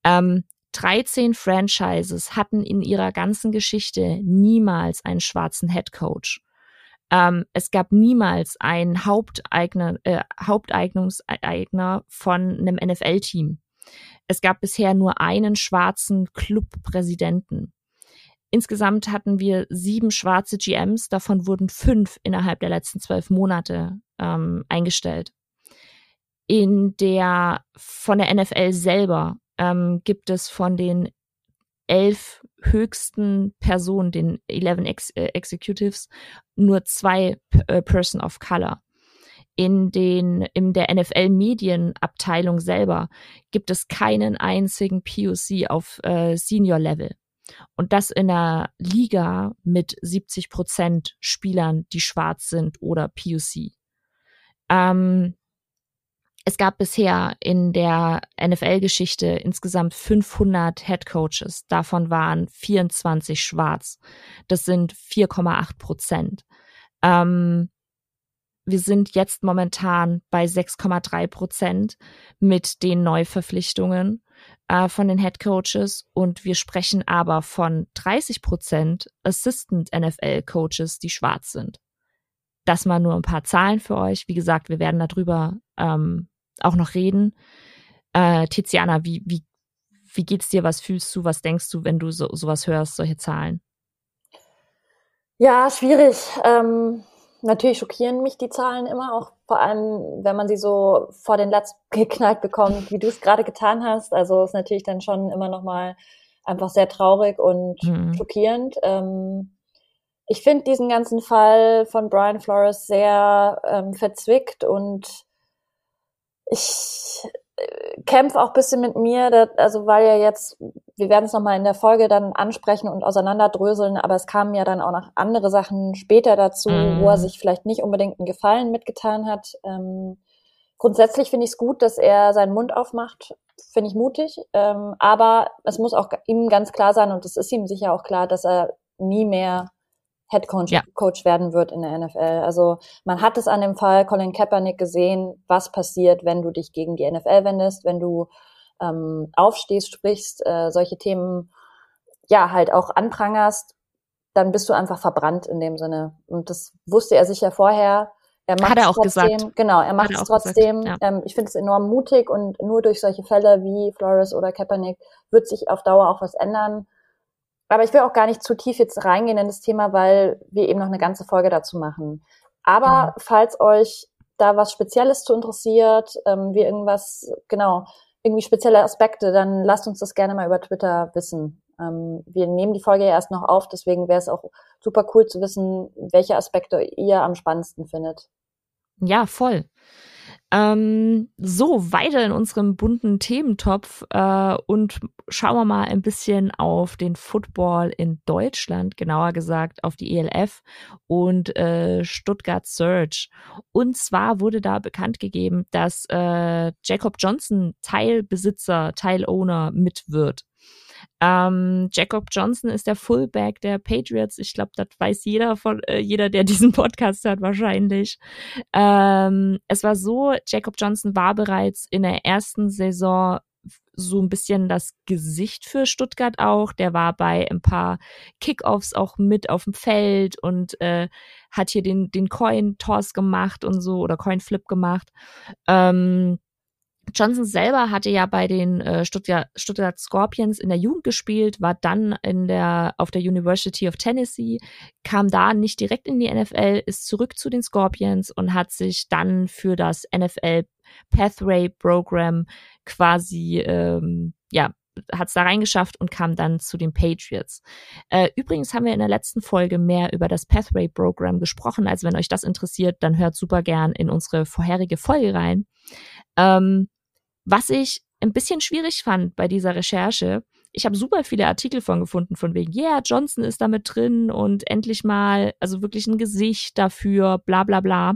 Ähm, 13 Franchises hatten in ihrer ganzen Geschichte niemals einen schwarzen Head Coach. Ähm, es gab niemals einen Haupteigner, äh, Haupteignungseigner von einem NFL-Team. Es gab bisher nur einen schwarzen Clubpräsidenten. Insgesamt hatten wir sieben schwarze GMs, davon wurden fünf innerhalb der letzten zwölf Monate ähm, eingestellt. In der von der NFL selber ähm, gibt es von den elf höchsten Personen, den 11 Ex äh, Executives, nur zwei äh, Person of Color. In den, in der NFL-Medienabteilung selber gibt es keinen einzigen POC auf äh, Senior-Level. Und das in einer Liga mit 70 Prozent Spielern, die schwarz sind oder POC. Ähm, es gab bisher in der NFL-Geschichte insgesamt 500 Head Coaches. Davon waren 24 schwarz. Das sind 4,8 Prozent. Ähm, wir sind jetzt momentan bei 6,3 Prozent mit den Neuverpflichtungen äh, von den Head Coaches und wir sprechen aber von 30 Prozent Assistant NFL Coaches, die schwarz sind. Das mal nur ein paar Zahlen für euch. Wie gesagt, wir werden darüber ähm, auch noch reden. Äh, Tiziana, wie, wie, wie geht's dir? Was fühlst du? Was denkst du, wenn du so, sowas hörst, solche Zahlen? Ja, schwierig. Ähm, natürlich schockieren mich die Zahlen immer, auch vor allem, wenn man sie so vor den Latz geknallt bekommt, wie du es gerade getan hast. Also ist natürlich dann schon immer noch mal einfach sehr traurig und mhm. schockierend. Ähm, ich finde diesen ganzen Fall von Brian Flores sehr ähm, verzwickt und ich kämpfe auch bisschen mit mir, dass, also weil ja jetzt, wir werden es nochmal in der Folge dann ansprechen und auseinanderdröseln, aber es kamen ja dann auch noch andere Sachen später dazu, mm. wo er mhm. sich vielleicht nicht unbedingt einen Gefallen mitgetan hat. Ähm, grundsätzlich finde ich es gut, dass er seinen Mund aufmacht, finde ich mutig, ähm, aber es muss auch ihm ganz klar sein und es ist ihm sicher auch klar, dass er nie mehr Head Coach, ja. Coach werden wird in der NFL. Also man hat es an dem Fall Colin Kaepernick gesehen, was passiert, wenn du dich gegen die NFL wendest, wenn du ähm, aufstehst, sprichst, äh, solche Themen ja halt auch anprangerst, dann bist du einfach verbrannt in dem Sinne. Und das wusste er sicher vorher. Er macht hat er auch trotzdem, gesagt. Genau, er macht es trotzdem. ja. ähm, ich finde es enorm mutig und nur durch solche Fälle wie Flores oder Kaepernick wird sich auf Dauer auch was ändern. Aber ich will auch gar nicht zu tief jetzt reingehen in das Thema, weil wir eben noch eine ganze Folge dazu machen. Aber mhm. falls euch da was Spezielles zu interessiert, ähm, wie irgendwas, genau, irgendwie spezielle Aspekte, dann lasst uns das gerne mal über Twitter wissen. Ähm, wir nehmen die Folge ja erst noch auf, deswegen wäre es auch super cool zu wissen, welche Aspekte ihr am spannendsten findet. Ja, voll. Ähm, so, weiter in unserem bunten Thementopf äh, und schauen wir mal ein bisschen auf den Football in Deutschland, genauer gesagt auf die ELF und äh, Stuttgart Surge. Und zwar wurde da bekannt gegeben, dass äh, Jacob Johnson Teilbesitzer, Teilowner mit wird. Ähm, Jacob Johnson ist der Fullback der Patriots. Ich glaube, das weiß jeder von äh, jeder, der diesen Podcast hört, wahrscheinlich. Ähm, es war so, Jacob Johnson war bereits in der ersten Saison so ein bisschen das Gesicht für Stuttgart auch. Der war bei ein paar Kickoffs auch mit auf dem Feld und äh, hat hier den, den Coin-Toss gemacht und so oder Coin-Flip gemacht. Ähm, Johnson selber hatte ja bei den äh, Stuttgart, Stuttgart Scorpions in der Jugend gespielt, war dann in der, auf der University of Tennessee, kam da nicht direkt in die NFL, ist zurück zu den Scorpions und hat sich dann für das NFL Pathway Program quasi, ähm, ja, hat es da reingeschafft und kam dann zu den Patriots. Äh, übrigens haben wir in der letzten Folge mehr über das Pathway Program gesprochen. Also wenn euch das interessiert, dann hört super gern in unsere vorherige Folge rein. Ähm, was ich ein bisschen schwierig fand bei dieser Recherche, ich habe super viele Artikel von gefunden, von wegen, yeah, Johnson ist damit drin und endlich mal, also wirklich ein Gesicht dafür, bla bla bla.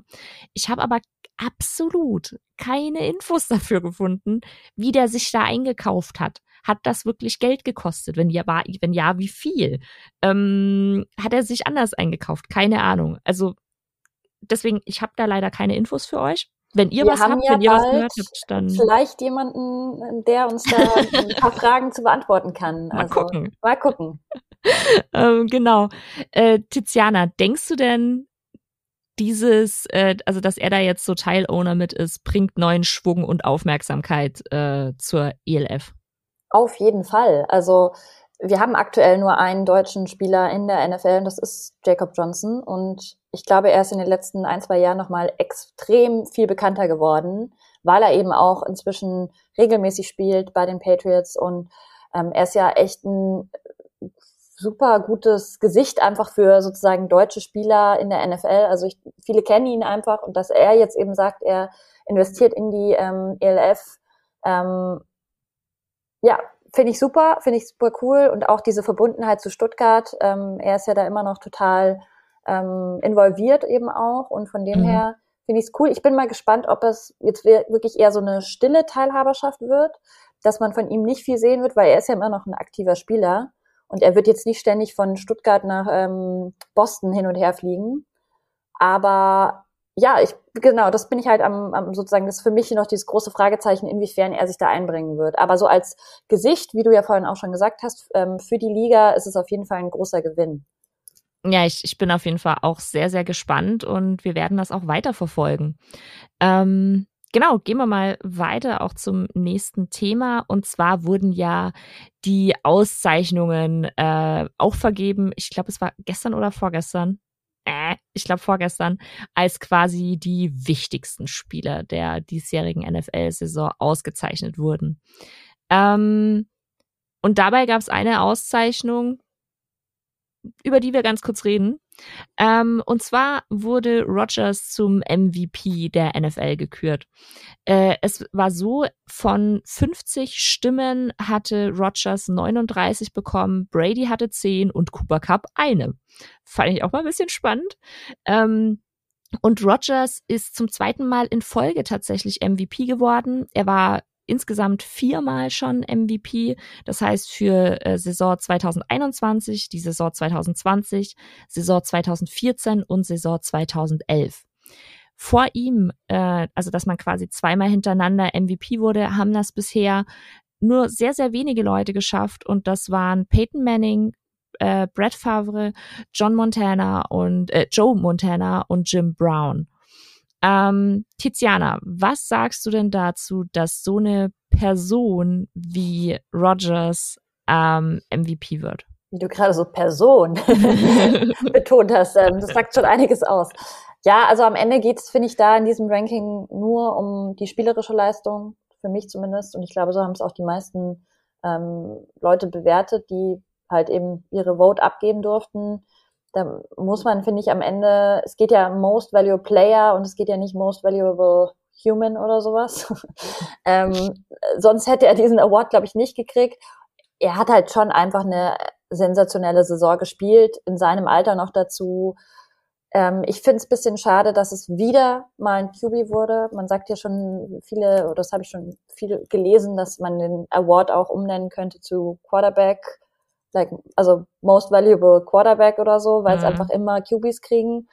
Ich habe aber absolut keine Infos dafür gefunden, wie der sich da eingekauft hat. Hat das wirklich Geld gekostet? Wenn ja, war, wenn ja, wie viel? Ähm, hat er sich anders eingekauft? Keine Ahnung. Also deswegen, ich habe da leider keine Infos für euch. Wenn ihr wir was habt, ja wenn ihr was gehört habt, dann. Vielleicht jemanden, der uns da ein paar Fragen zu beantworten kann. Mal also, gucken. Mal gucken. ähm, genau. Äh, Tiziana, denkst du denn, dieses, äh, also dass er da jetzt so Teilowner mit ist, bringt neuen Schwung und Aufmerksamkeit äh, zur ELF. Auf jeden Fall. Also wir haben aktuell nur einen deutschen Spieler in der NFL und das ist Jacob Johnson. Und ich glaube, er ist in den letzten ein, zwei Jahren nochmal extrem viel bekannter geworden, weil er eben auch inzwischen regelmäßig spielt bei den Patriots. Und ähm, er ist ja echt ein super gutes Gesicht einfach für sozusagen deutsche Spieler in der NFL. Also ich, viele kennen ihn einfach und dass er jetzt eben sagt, er investiert in die ähm, ELF, ähm, ja, finde ich super, finde ich super cool und auch diese Verbundenheit zu Stuttgart. Ähm, er ist ja da immer noch total ähm, involviert eben auch und von dem mhm. her finde ich es cool. Ich bin mal gespannt, ob es jetzt wirklich eher so eine stille Teilhaberschaft wird, dass man von ihm nicht viel sehen wird, weil er ist ja immer noch ein aktiver Spieler und er wird jetzt nicht ständig von Stuttgart nach ähm, Boston hin und her fliegen. Aber ja, ich, genau, das bin ich halt am, am sozusagen, das ist für mich noch dieses große Fragezeichen, inwiefern er sich da einbringen wird. Aber so als Gesicht, wie du ja vorhin auch schon gesagt hast, ähm, für die Liga ist es auf jeden Fall ein großer Gewinn. Ja, ich, ich bin auf jeden Fall auch sehr, sehr gespannt und wir werden das auch weiterverfolgen. Ähm, genau, gehen wir mal weiter auch zum nächsten Thema. Und zwar wurden ja die Auszeichnungen äh, auch vergeben. Ich glaube, es war gestern oder vorgestern äh, ich glaube vorgestern, als quasi die wichtigsten Spieler der diesjährigen NFL-Saison ausgezeichnet wurden. Ähm, und dabei gab es eine Auszeichnung, über die wir ganz kurz reden. Ähm, und zwar wurde Rogers zum MVP der NFL gekürt. Äh, es war so, von 50 Stimmen hatte Rogers 39 bekommen, Brady hatte 10 und Cooper Cup eine. Fand ich auch mal ein bisschen spannend. Ähm, und Rogers ist zum zweiten Mal in Folge tatsächlich MVP geworden. Er war insgesamt viermal schon MVP. Das heißt für äh, Saison 2021, die Saison 2020, Saison 2014 und Saison 2011. Vor ihm, äh, also dass man quasi zweimal hintereinander MVP wurde, haben das bisher nur sehr, sehr wenige Leute geschafft und das waren Peyton Manning, äh, Brett Favre, John Montana und äh, Joe Montana und Jim Brown. Ähm, Tiziana, was sagst du denn dazu, dass so eine Person wie Rogers ähm, MVP wird? Wie du gerade so Person betont hast, ähm, das sagt schon einiges aus. Ja, also am Ende geht es, finde ich, da in diesem Ranking nur um die spielerische Leistung, für mich zumindest. Und ich glaube, so haben es auch die meisten ähm, Leute bewertet, die halt eben ihre Vote abgeben durften da muss man, finde ich, am Ende, es geht ja Most Valuable Player und es geht ja nicht Most Valuable Human oder sowas. ähm, sonst hätte er diesen Award, glaube ich, nicht gekriegt. Er hat halt schon einfach eine sensationelle Saison gespielt, in seinem Alter noch dazu. Ähm, ich finde es bisschen schade, dass es wieder mal ein QB wurde. Man sagt ja schon viele, oder das habe ich schon viel gelesen, dass man den Award auch umnennen könnte zu Quarterback like, also Most Valuable Quarterback oder so, weil es mhm. einfach immer QBs kriegen.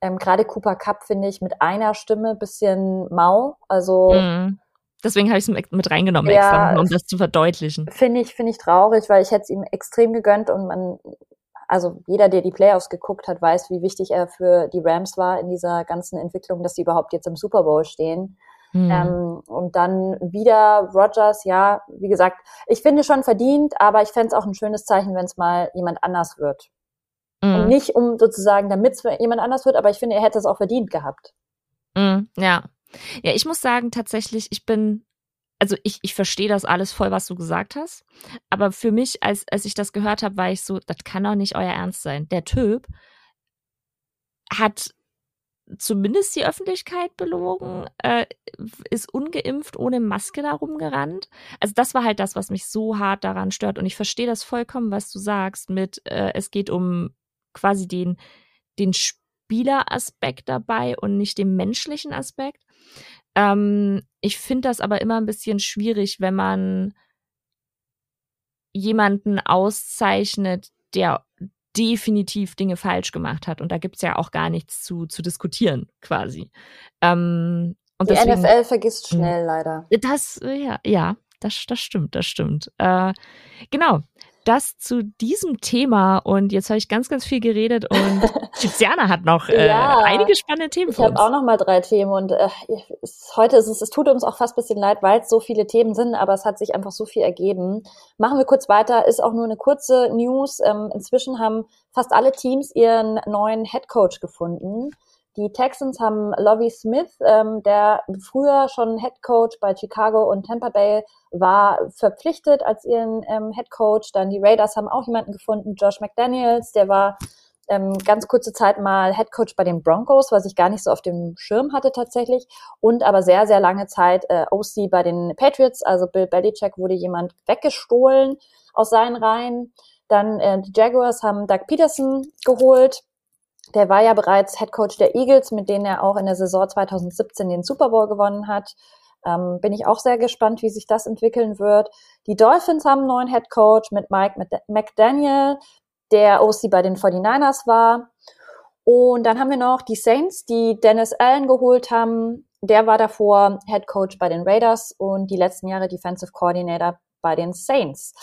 Ähm, Gerade Cooper Cup finde ich mit einer Stimme bisschen mau. Also mhm. Deswegen habe ich es mit reingenommen, ja, extra, um das zu verdeutlichen. Finde ich, finde ich traurig, weil ich hätte es ihm extrem gegönnt und man, also jeder, der die Playoffs geguckt hat, weiß, wie wichtig er für die Rams war in dieser ganzen Entwicklung, dass sie überhaupt jetzt im Super Bowl stehen. Mhm. Ähm, und dann wieder Rogers, ja, wie gesagt, ich finde schon verdient, aber ich fände es auch ein schönes Zeichen, wenn es mal jemand anders wird. Mhm. Und nicht um sozusagen, damit es jemand anders wird, aber ich finde, er hätte es auch verdient gehabt. Mhm, ja. Ja, ich muss sagen, tatsächlich, ich bin also ich, ich verstehe das alles voll, was du gesagt hast. Aber für mich, als, als ich das gehört habe, war ich so, das kann doch nicht euer Ernst sein. Der Typ hat zumindest die Öffentlichkeit belogen, äh, ist ungeimpft ohne Maske da rumgerannt. Also das war halt das, was mich so hart daran stört. Und ich verstehe das vollkommen, was du sagst, mit äh, es geht um quasi den, den Spieleraspekt dabei und nicht den menschlichen Aspekt. Ähm, ich finde das aber immer ein bisschen schwierig, wenn man jemanden auszeichnet, der definitiv Dinge falsch gemacht hat. Und da gibt's ja auch gar nichts zu, zu diskutieren, quasi. Ähm, und Die deswegen, NFL vergisst schnell, leider. Das, ja, ja, das, das stimmt, das stimmt. Äh, genau. Das zu diesem Thema. Und jetzt habe ich ganz, ganz viel geredet und Tiziana hat noch äh, ja, einige spannende Themen Ich habe auch noch mal drei Themen und äh, es, heute ist es, es tut uns auch fast bisschen leid, weil es so viele Themen sind, aber es hat sich einfach so viel ergeben. Machen wir kurz weiter, ist auch nur eine kurze News. Ähm, inzwischen haben fast alle Teams ihren neuen Head Coach gefunden. Die Texans haben Lovie Smith, ähm, der früher schon Head Coach bei Chicago und Tampa Bay war, verpflichtet als ihren ähm, Head Coach. Dann die Raiders haben auch jemanden gefunden, Josh McDaniels, der war ähm, ganz kurze Zeit mal Head Coach bei den Broncos, was ich gar nicht so auf dem Schirm hatte tatsächlich. Und aber sehr, sehr lange Zeit äh, OC bei den Patriots. Also Bill Belichick wurde jemand weggestohlen aus seinen Reihen. Dann äh, die Jaguars haben Doug Peterson geholt der war ja bereits Head Coach der Eagles, mit denen er auch in der Saison 2017 den Super Bowl gewonnen hat. Ähm, bin ich auch sehr gespannt, wie sich das entwickeln wird. Die Dolphins haben einen neuen Head Coach mit Mike McDaniel, der OC bei den 49ers war. Und dann haben wir noch die Saints, die Dennis Allen geholt haben. Der war davor Head Coach bei den Raiders und die letzten Jahre Defensive Coordinator bei den Saints.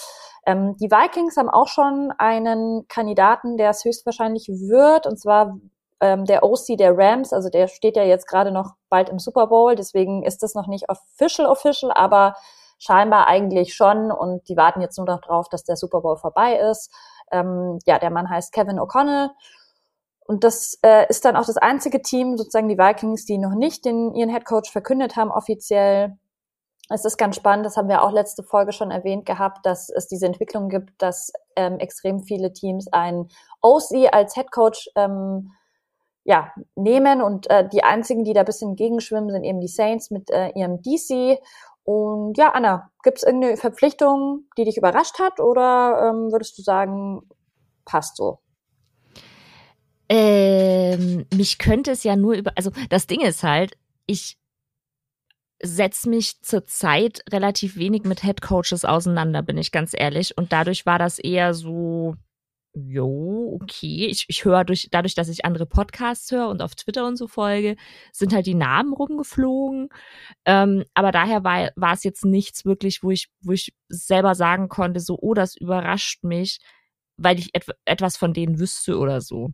Ähm, die Vikings haben auch schon einen Kandidaten, der es höchstwahrscheinlich wird, und zwar ähm, der OC der Rams, also der steht ja jetzt gerade noch bald im Super Bowl, deswegen ist das noch nicht official official, aber scheinbar eigentlich schon und die warten jetzt nur noch drauf, dass der Super Bowl vorbei ist. Ähm, ja, der Mann heißt Kevin O'Connell. Und das äh, ist dann auch das einzige Team, sozusagen die Vikings, die noch nicht den, ihren Headcoach verkündet haben offiziell. Es ist ganz spannend, das haben wir auch letzte Folge schon erwähnt gehabt, dass es diese Entwicklung gibt, dass ähm, extrem viele Teams einen OC als Head Coach ähm, ja, nehmen und äh, die einzigen, die da bisschen gegenschwimmen, sind eben die Saints mit äh, ihrem DC. Und ja, Anna, gibt es irgendeine Verpflichtung, die dich überrascht hat oder ähm, würdest du sagen, passt so? Ähm, mich könnte es ja nur über, also das Ding ist halt, ich setze mich zurzeit relativ wenig mit Head Coaches auseinander, bin ich ganz ehrlich. Und dadurch war das eher so, jo, okay. Ich, ich höre durch, dadurch, dass ich andere Podcasts höre und auf Twitter und so folge, sind halt die Namen rumgeflogen. Ähm, aber daher war, war es jetzt nichts wirklich, wo ich, wo ich selber sagen konnte, so, oh, das überrascht mich, weil ich et etwas von denen wüsste oder so.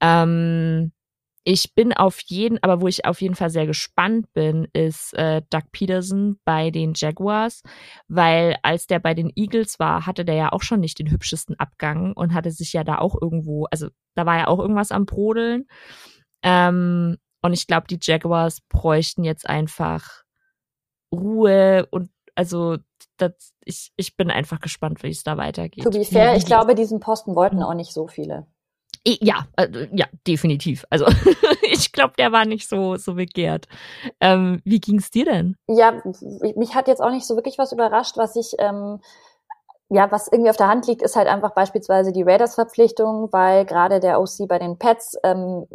Ähm, ich bin auf jeden, aber wo ich auf jeden Fall sehr gespannt bin, ist äh, Doug Peterson bei den Jaguars, weil als der bei den Eagles war, hatte der ja auch schon nicht den hübschesten Abgang und hatte sich ja da auch irgendwo, also da war ja auch irgendwas am Brodeln. Ähm, und ich glaube, die Jaguars bräuchten jetzt einfach Ruhe und also das, ich, ich bin einfach gespannt, wie es da weitergeht. To be fair, ich glaube, diesen Posten wollten auch nicht so viele. Ja, äh, ja, definitiv. Also ich glaube, der war nicht so so begehrt. Ähm, wie ging's dir denn? Ja, mich hat jetzt auch nicht so wirklich was überrascht, was ich ähm, ja, was irgendwie auf der Hand liegt, ist halt einfach beispielsweise die Raiders-Verpflichtung, weil gerade der OC bei den Pets, ähm,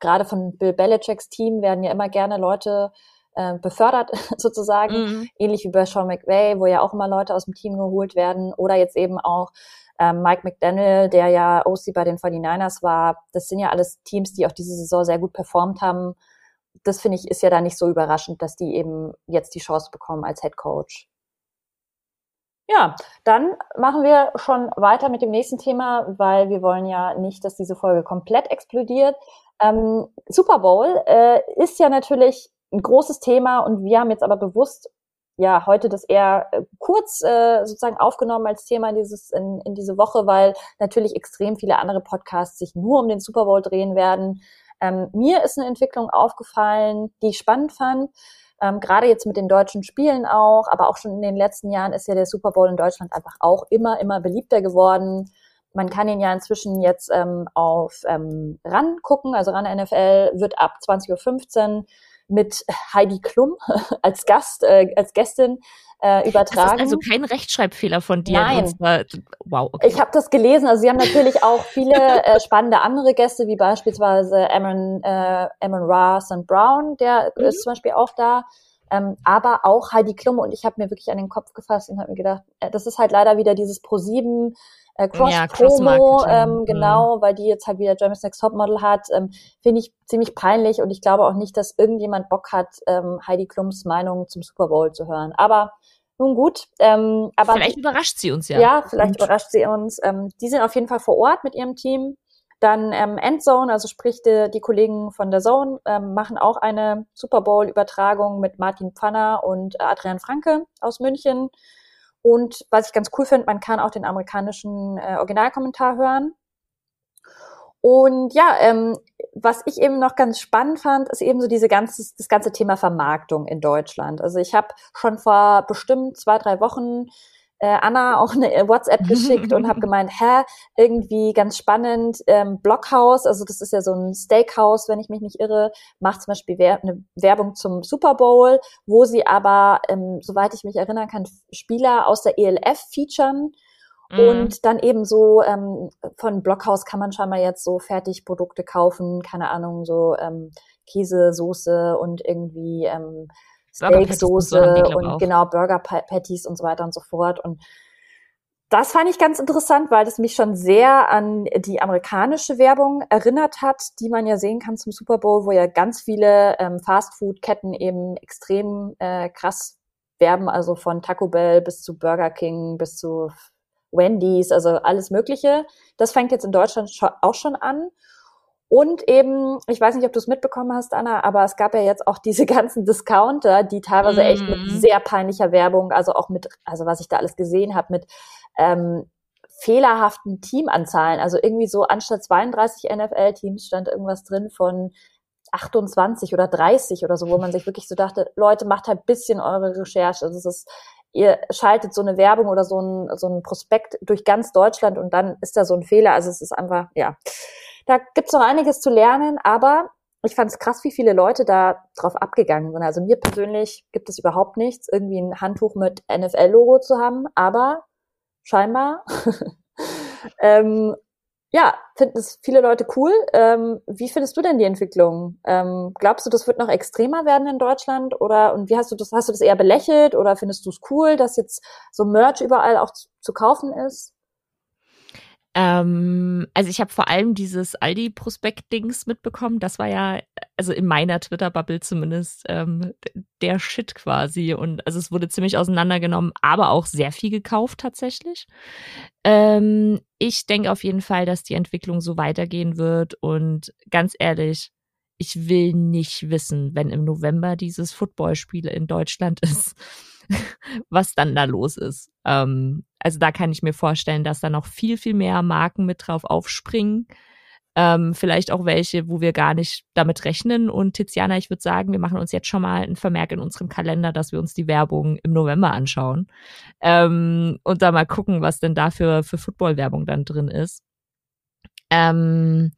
gerade von Bill Belichicks Team werden ja immer gerne Leute äh, befördert sozusagen, mhm. ähnlich wie bei Sean McVay, wo ja auch immer Leute aus dem Team geholt werden oder jetzt eben auch ähm, Mike McDaniel, der ja OC bei den 49ers war, das sind ja alles Teams, die auch diese Saison sehr gut performt haben. Das finde ich ist ja da nicht so überraschend, dass die eben jetzt die Chance bekommen als Head Coach. Ja, dann machen wir schon weiter mit dem nächsten Thema, weil wir wollen ja nicht, dass diese Folge komplett explodiert. Ähm, Super Bowl äh, ist ja natürlich ein großes Thema und wir haben jetzt aber bewusst ja heute das eher äh, kurz äh, sozusagen aufgenommen als Thema dieses in, in diese Woche, weil natürlich extrem viele andere Podcasts sich nur um den Super Bowl drehen werden. Ähm, mir ist eine Entwicklung aufgefallen, die ich spannend fand. Ähm, gerade jetzt mit den deutschen Spielen auch, aber auch schon in den letzten Jahren ist ja der Super Bowl in Deutschland einfach auch immer, immer beliebter geworden. Man kann ihn ja inzwischen jetzt ähm, auf ähm, RAN gucken, also RAN NFL wird ab 20.15 Uhr mit Heidi Klum als Gast, äh, als Gästin äh, übertragen. Das ist also kein Rechtschreibfehler von dir. Nein. wow, okay. Ich habe das gelesen. Also sie haben natürlich auch viele äh, spannende andere Gäste, wie beispielsweise Amon, äh, Amon Ra St. Brown, der mhm. ist zum Beispiel auch da. Ähm, aber auch Heidi Klum und ich habe mir wirklich an den Kopf gefasst und habe mir gedacht, äh, das ist halt leider wieder dieses Pro7 äh, Cross-Promo, ja, ähm, genau, mhm. weil die jetzt halt wieder Germany's Next Topmodel hat, ähm, finde ich ziemlich peinlich und ich glaube auch nicht, dass irgendjemand Bock hat, ähm, Heidi Klums Meinung zum Super Bowl zu hören. Aber nun gut. Ähm, aber vielleicht überrascht sie uns ja. Ja, vielleicht Und. überrascht sie uns. Ähm, die sind auf jeden Fall vor Ort mit ihrem Team. Dann ähm, Endzone, also sprich die, die Kollegen von der Zone, ähm, machen auch eine Super Bowl-Übertragung mit Martin Pfanner und Adrian Franke aus München. Und was ich ganz cool finde, man kann auch den amerikanischen äh, Originalkommentar hören. Und ja, ähm, was ich eben noch ganz spannend fand, ist eben so diese ganze, das ganze Thema Vermarktung in Deutschland. Also ich habe schon vor bestimmt zwei, drei Wochen äh, Anna auch eine WhatsApp geschickt und habe gemeint, hä, irgendwie ganz spannend, ähm, Blockhaus, also das ist ja so ein Steakhouse, wenn ich mich nicht irre, macht zum Beispiel Wer eine Werbung zum Super Bowl, wo sie aber, ähm, soweit ich mich erinnern kann, Spieler aus der ELF featuren Mhm. Und dann eben so ähm, von Blockhaus kann man scheinbar jetzt so Fertigprodukte kaufen, keine Ahnung, so ähm, Käsesoße und irgendwie ähm, Steaksoße und, und genau Burger Patties und so weiter und so fort. Und das fand ich ganz interessant, weil das mich schon sehr an die amerikanische Werbung erinnert hat, die man ja sehen kann zum Super Bowl, wo ja ganz viele ähm, Fastfood-Ketten eben extrem äh, krass werben, also von Taco Bell bis zu Burger King bis zu Wendy's, also alles Mögliche. Das fängt jetzt in Deutschland auch schon an. Und eben, ich weiß nicht, ob du es mitbekommen hast, Anna, aber es gab ja jetzt auch diese ganzen Discounter, die teilweise mm. echt mit mhm. sehr peinlicher Werbung, also auch mit, also was ich da alles gesehen habe, mit ähm, fehlerhaften Teamanzahlen. Also irgendwie so anstatt 32 NFL-Teams stand irgendwas drin von 28 oder 30 oder so, wo man sich wirklich so dachte, Leute, macht halt bisschen eure Recherche. Also es ist ihr schaltet so eine Werbung oder so ein, so ein Prospekt durch ganz Deutschland und dann ist da so ein Fehler. Also es ist einfach, ja, da gibt's noch einiges zu lernen, aber ich fand es krass, wie viele Leute da drauf abgegangen sind. Also mir persönlich gibt es überhaupt nichts, irgendwie ein Handtuch mit NFL-Logo zu haben, aber scheinbar ähm, ja, finden es viele Leute cool. Ähm, wie findest du denn die Entwicklung? Ähm, glaubst du, das wird noch extremer werden in Deutschland? Oder und wie hast du das? Hast du das eher belächelt oder findest du es cool, dass jetzt so Merch überall auch zu, zu kaufen ist? Ähm, also ich habe vor allem dieses Aldi-Prospekt-Dings mitbekommen. Das war ja, also in meiner Twitter-Bubble zumindest, ähm, der Shit quasi. Und also es wurde ziemlich auseinandergenommen, aber auch sehr viel gekauft tatsächlich. Ähm, ich denke auf jeden Fall, dass die Entwicklung so weitergehen wird. Und ganz ehrlich, ich will nicht wissen, wenn im November dieses Footballspiel in Deutschland ist, was dann da los ist. Ähm, also da kann ich mir vorstellen, dass da noch viel, viel mehr Marken mit drauf aufspringen. Ähm, vielleicht auch welche, wo wir gar nicht damit rechnen. Und Tiziana, ich würde sagen, wir machen uns jetzt schon mal einen Vermerk in unserem Kalender, dass wir uns die Werbung im November anschauen. Ähm, und da mal gucken, was denn da für, für Football-Werbung dann drin ist. Ähm,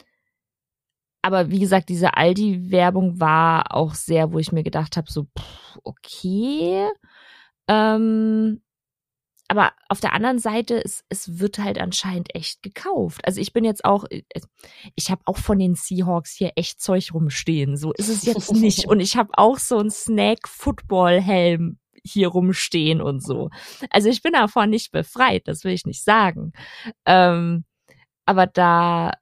aber wie gesagt, diese Aldi-Werbung war auch sehr, wo ich mir gedacht habe, so, pff, okay. Ähm, aber auf der anderen Seite, es, es wird halt anscheinend echt gekauft. Also ich bin jetzt auch, äh, ich habe auch von den Seahawks hier echt Zeug rumstehen. So ist es jetzt nicht. Und ich habe auch so einen Snack-Football-Helm hier rumstehen und so. Also ich bin davon nicht befreit, das will ich nicht sagen. Ähm, aber da,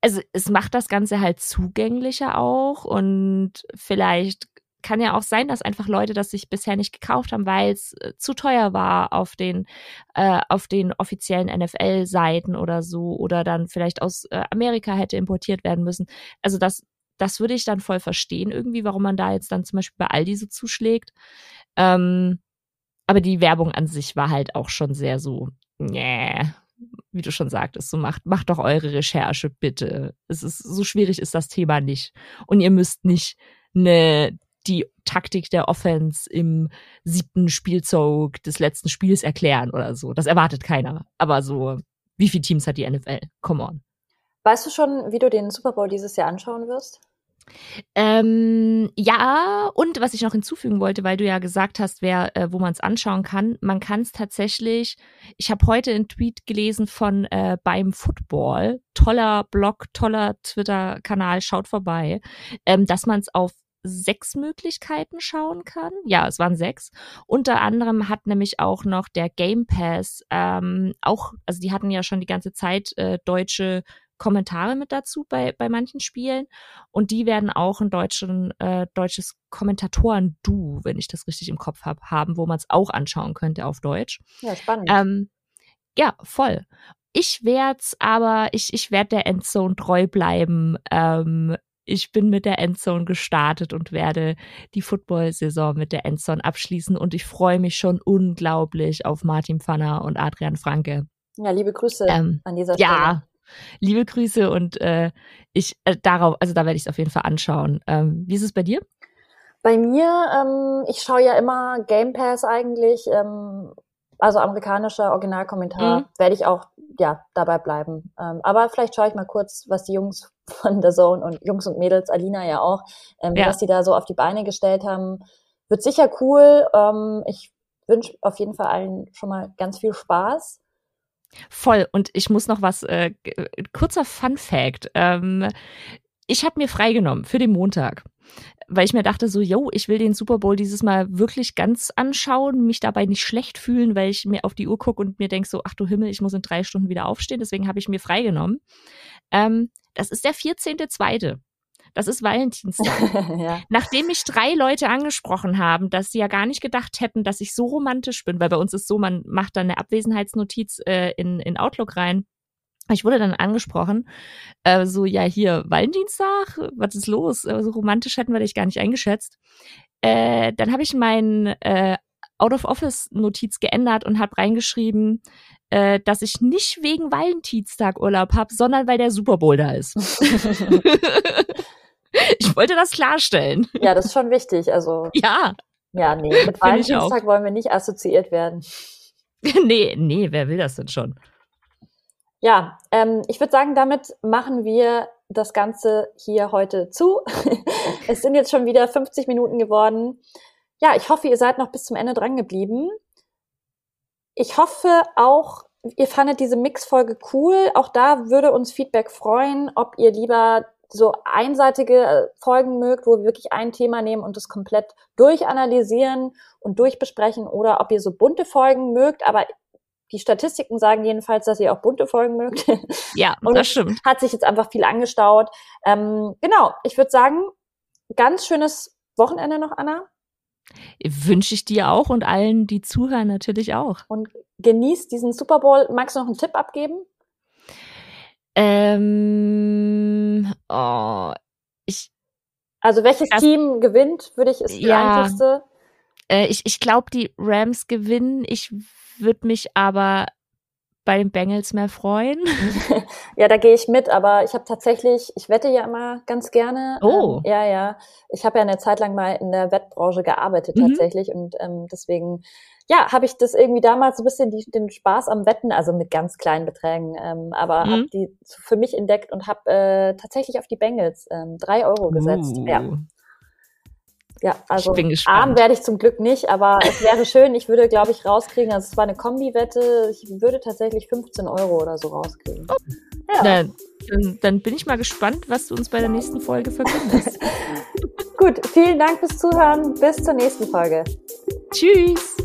also es macht das Ganze halt zugänglicher auch und vielleicht kann ja auch sein, dass einfach Leute das sich bisher nicht gekauft haben, weil es äh, zu teuer war auf den äh, auf den offiziellen NFL-Seiten oder so oder dann vielleicht aus äh, Amerika hätte importiert werden müssen. Also das das würde ich dann voll verstehen irgendwie, warum man da jetzt dann zum Beispiel bei Aldi so zuschlägt. Ähm, aber die Werbung an sich war halt auch schon sehr so, nee, wie du schon sagtest, so macht, macht doch eure Recherche bitte. Es ist, so schwierig ist das Thema nicht. Und ihr müsst nicht eine die Taktik der Offense im siebten Spielzug des letzten Spiels erklären oder so. Das erwartet keiner. Aber so, wie viele Teams hat die NFL? Come on. Weißt du schon, wie du den Super Bowl dieses Jahr anschauen wirst? Ähm, ja, und was ich noch hinzufügen wollte, weil du ja gesagt hast, wer, äh, wo man es anschauen kann, man kann es tatsächlich, ich habe heute einen Tweet gelesen von äh, beim Football, toller Blog, toller Twitter-Kanal, schaut vorbei, ähm, dass man es auf sechs Möglichkeiten schauen kann. Ja, es waren sechs. Unter anderem hat nämlich auch noch der Game Pass ähm, auch, also die hatten ja schon die ganze Zeit äh, deutsche Kommentare mit dazu bei, bei manchen Spielen. Und die werden auch ein deutschen, äh, deutsches Kommentatoren-Du, wenn ich das richtig im Kopf habe, haben, wo man es auch anschauen könnte auf Deutsch. Ja, spannend. Ähm, ja, voll. Ich werde aber, ich, ich werde der Endzone treu bleiben. Ähm, ich bin mit der Endzone gestartet und werde die Football-Saison mit der Endzone abschließen und ich freue mich schon unglaublich auf Martin Pfanner und Adrian Franke. Ja, liebe Grüße ähm, an dieser Stelle. Ja, liebe Grüße und äh, ich äh, darauf, also da werde ich es auf jeden Fall anschauen. Ähm, wie ist es bei dir? Bei mir, ähm, ich schaue ja immer Game Pass eigentlich, ähm, also amerikanischer Originalkommentar, mhm. werde ich auch ja dabei bleiben. Ähm, aber vielleicht schaue ich mal kurz, was die Jungs von der Zone und Jungs und Mädels, Alina ja auch, ähm, ja. was die da so auf die Beine gestellt haben. Wird sicher cool. Ähm, ich wünsche auf jeden Fall allen schon mal ganz viel Spaß. Voll. Und ich muss noch was, äh, kurzer Fun Fact. Ähm, ich habe mir freigenommen für den Montag, weil ich mir dachte so, yo, ich will den Super Bowl dieses Mal wirklich ganz anschauen, mich dabei nicht schlecht fühlen, weil ich mir auf die Uhr gucke und mir denke so, ach du Himmel, ich muss in drei Stunden wieder aufstehen. Deswegen habe ich mir freigenommen. Ähm, das ist der 14.2. Das ist Valentinstag. ja. Nachdem mich drei Leute angesprochen haben, dass sie ja gar nicht gedacht hätten, dass ich so romantisch bin, weil bei uns ist so, man macht dann eine Abwesenheitsnotiz äh, in, in Outlook rein. Ich wurde dann angesprochen, äh, so, ja, hier, Valentinstag, was ist los? Äh, so romantisch hätten wir dich gar nicht eingeschätzt. Äh, dann habe ich meinen äh, Out-of-Office-Notiz geändert und habe reingeschrieben, äh, dass ich nicht wegen Valentinstag Urlaub habe, sondern weil der Super Bowl da ist. ich wollte das klarstellen. Ja, das ist schon wichtig. Also ja. Ja, nee, mit Valentinstag wollen wir nicht assoziiert werden. nee, nee, wer will das denn schon? Ja, ähm, ich würde sagen, damit machen wir das Ganze hier heute zu. es sind jetzt schon wieder 50 Minuten geworden. Ja, ich hoffe, ihr seid noch bis zum Ende dran geblieben. Ich hoffe auch, ihr fandet diese Mix-Folge cool. Auch da würde uns Feedback freuen, ob ihr lieber so einseitige äh, Folgen mögt, wo wir wirklich ein Thema nehmen und das komplett durchanalysieren und durchbesprechen oder ob ihr so bunte Folgen mögt, aber die Statistiken sagen jedenfalls, dass ihr auch bunte Folgen mögt. Ja, und das stimmt. Hat sich jetzt einfach viel angestaut. Ähm, genau, ich würde sagen, ganz schönes Wochenende noch, Anna. Wünsche ich dir auch und allen, die zuhören, natürlich auch. Und genießt diesen Super Bowl. Magst du noch einen Tipp abgeben? Ähm, oh, ich. Also welches das, Team gewinnt, würde ich, ist die ja, einfachste. Äh, ich ich glaube, die Rams gewinnen. Ich würde mich aber bei den Bengals mehr freuen. ja, da gehe ich mit, aber ich habe tatsächlich, ich wette ja immer ganz gerne. Oh. Ähm, ja, ja. Ich habe ja eine Zeit lang mal in der Wettbranche gearbeitet mhm. tatsächlich und ähm, deswegen, ja, habe ich das irgendwie damals so ein bisschen die, den Spaß am Wetten, also mit ganz kleinen Beträgen, ähm, aber mhm. habe die für mich entdeckt und habe äh, tatsächlich auf die Bengals ähm, drei Euro gesetzt. Uh. Ja. Ja, also arm werde ich zum Glück nicht, aber es wäre schön, ich würde, glaube ich, rauskriegen, also es war eine Kombi-Wette, ich würde tatsächlich 15 Euro oder so rauskriegen. Oh. Ja. Na, dann, dann, bin ich mal gespannt, was du uns bei der nächsten Folge verkündest. Gut, vielen Dank fürs Zuhören. Bis zur nächsten Folge. Tschüss.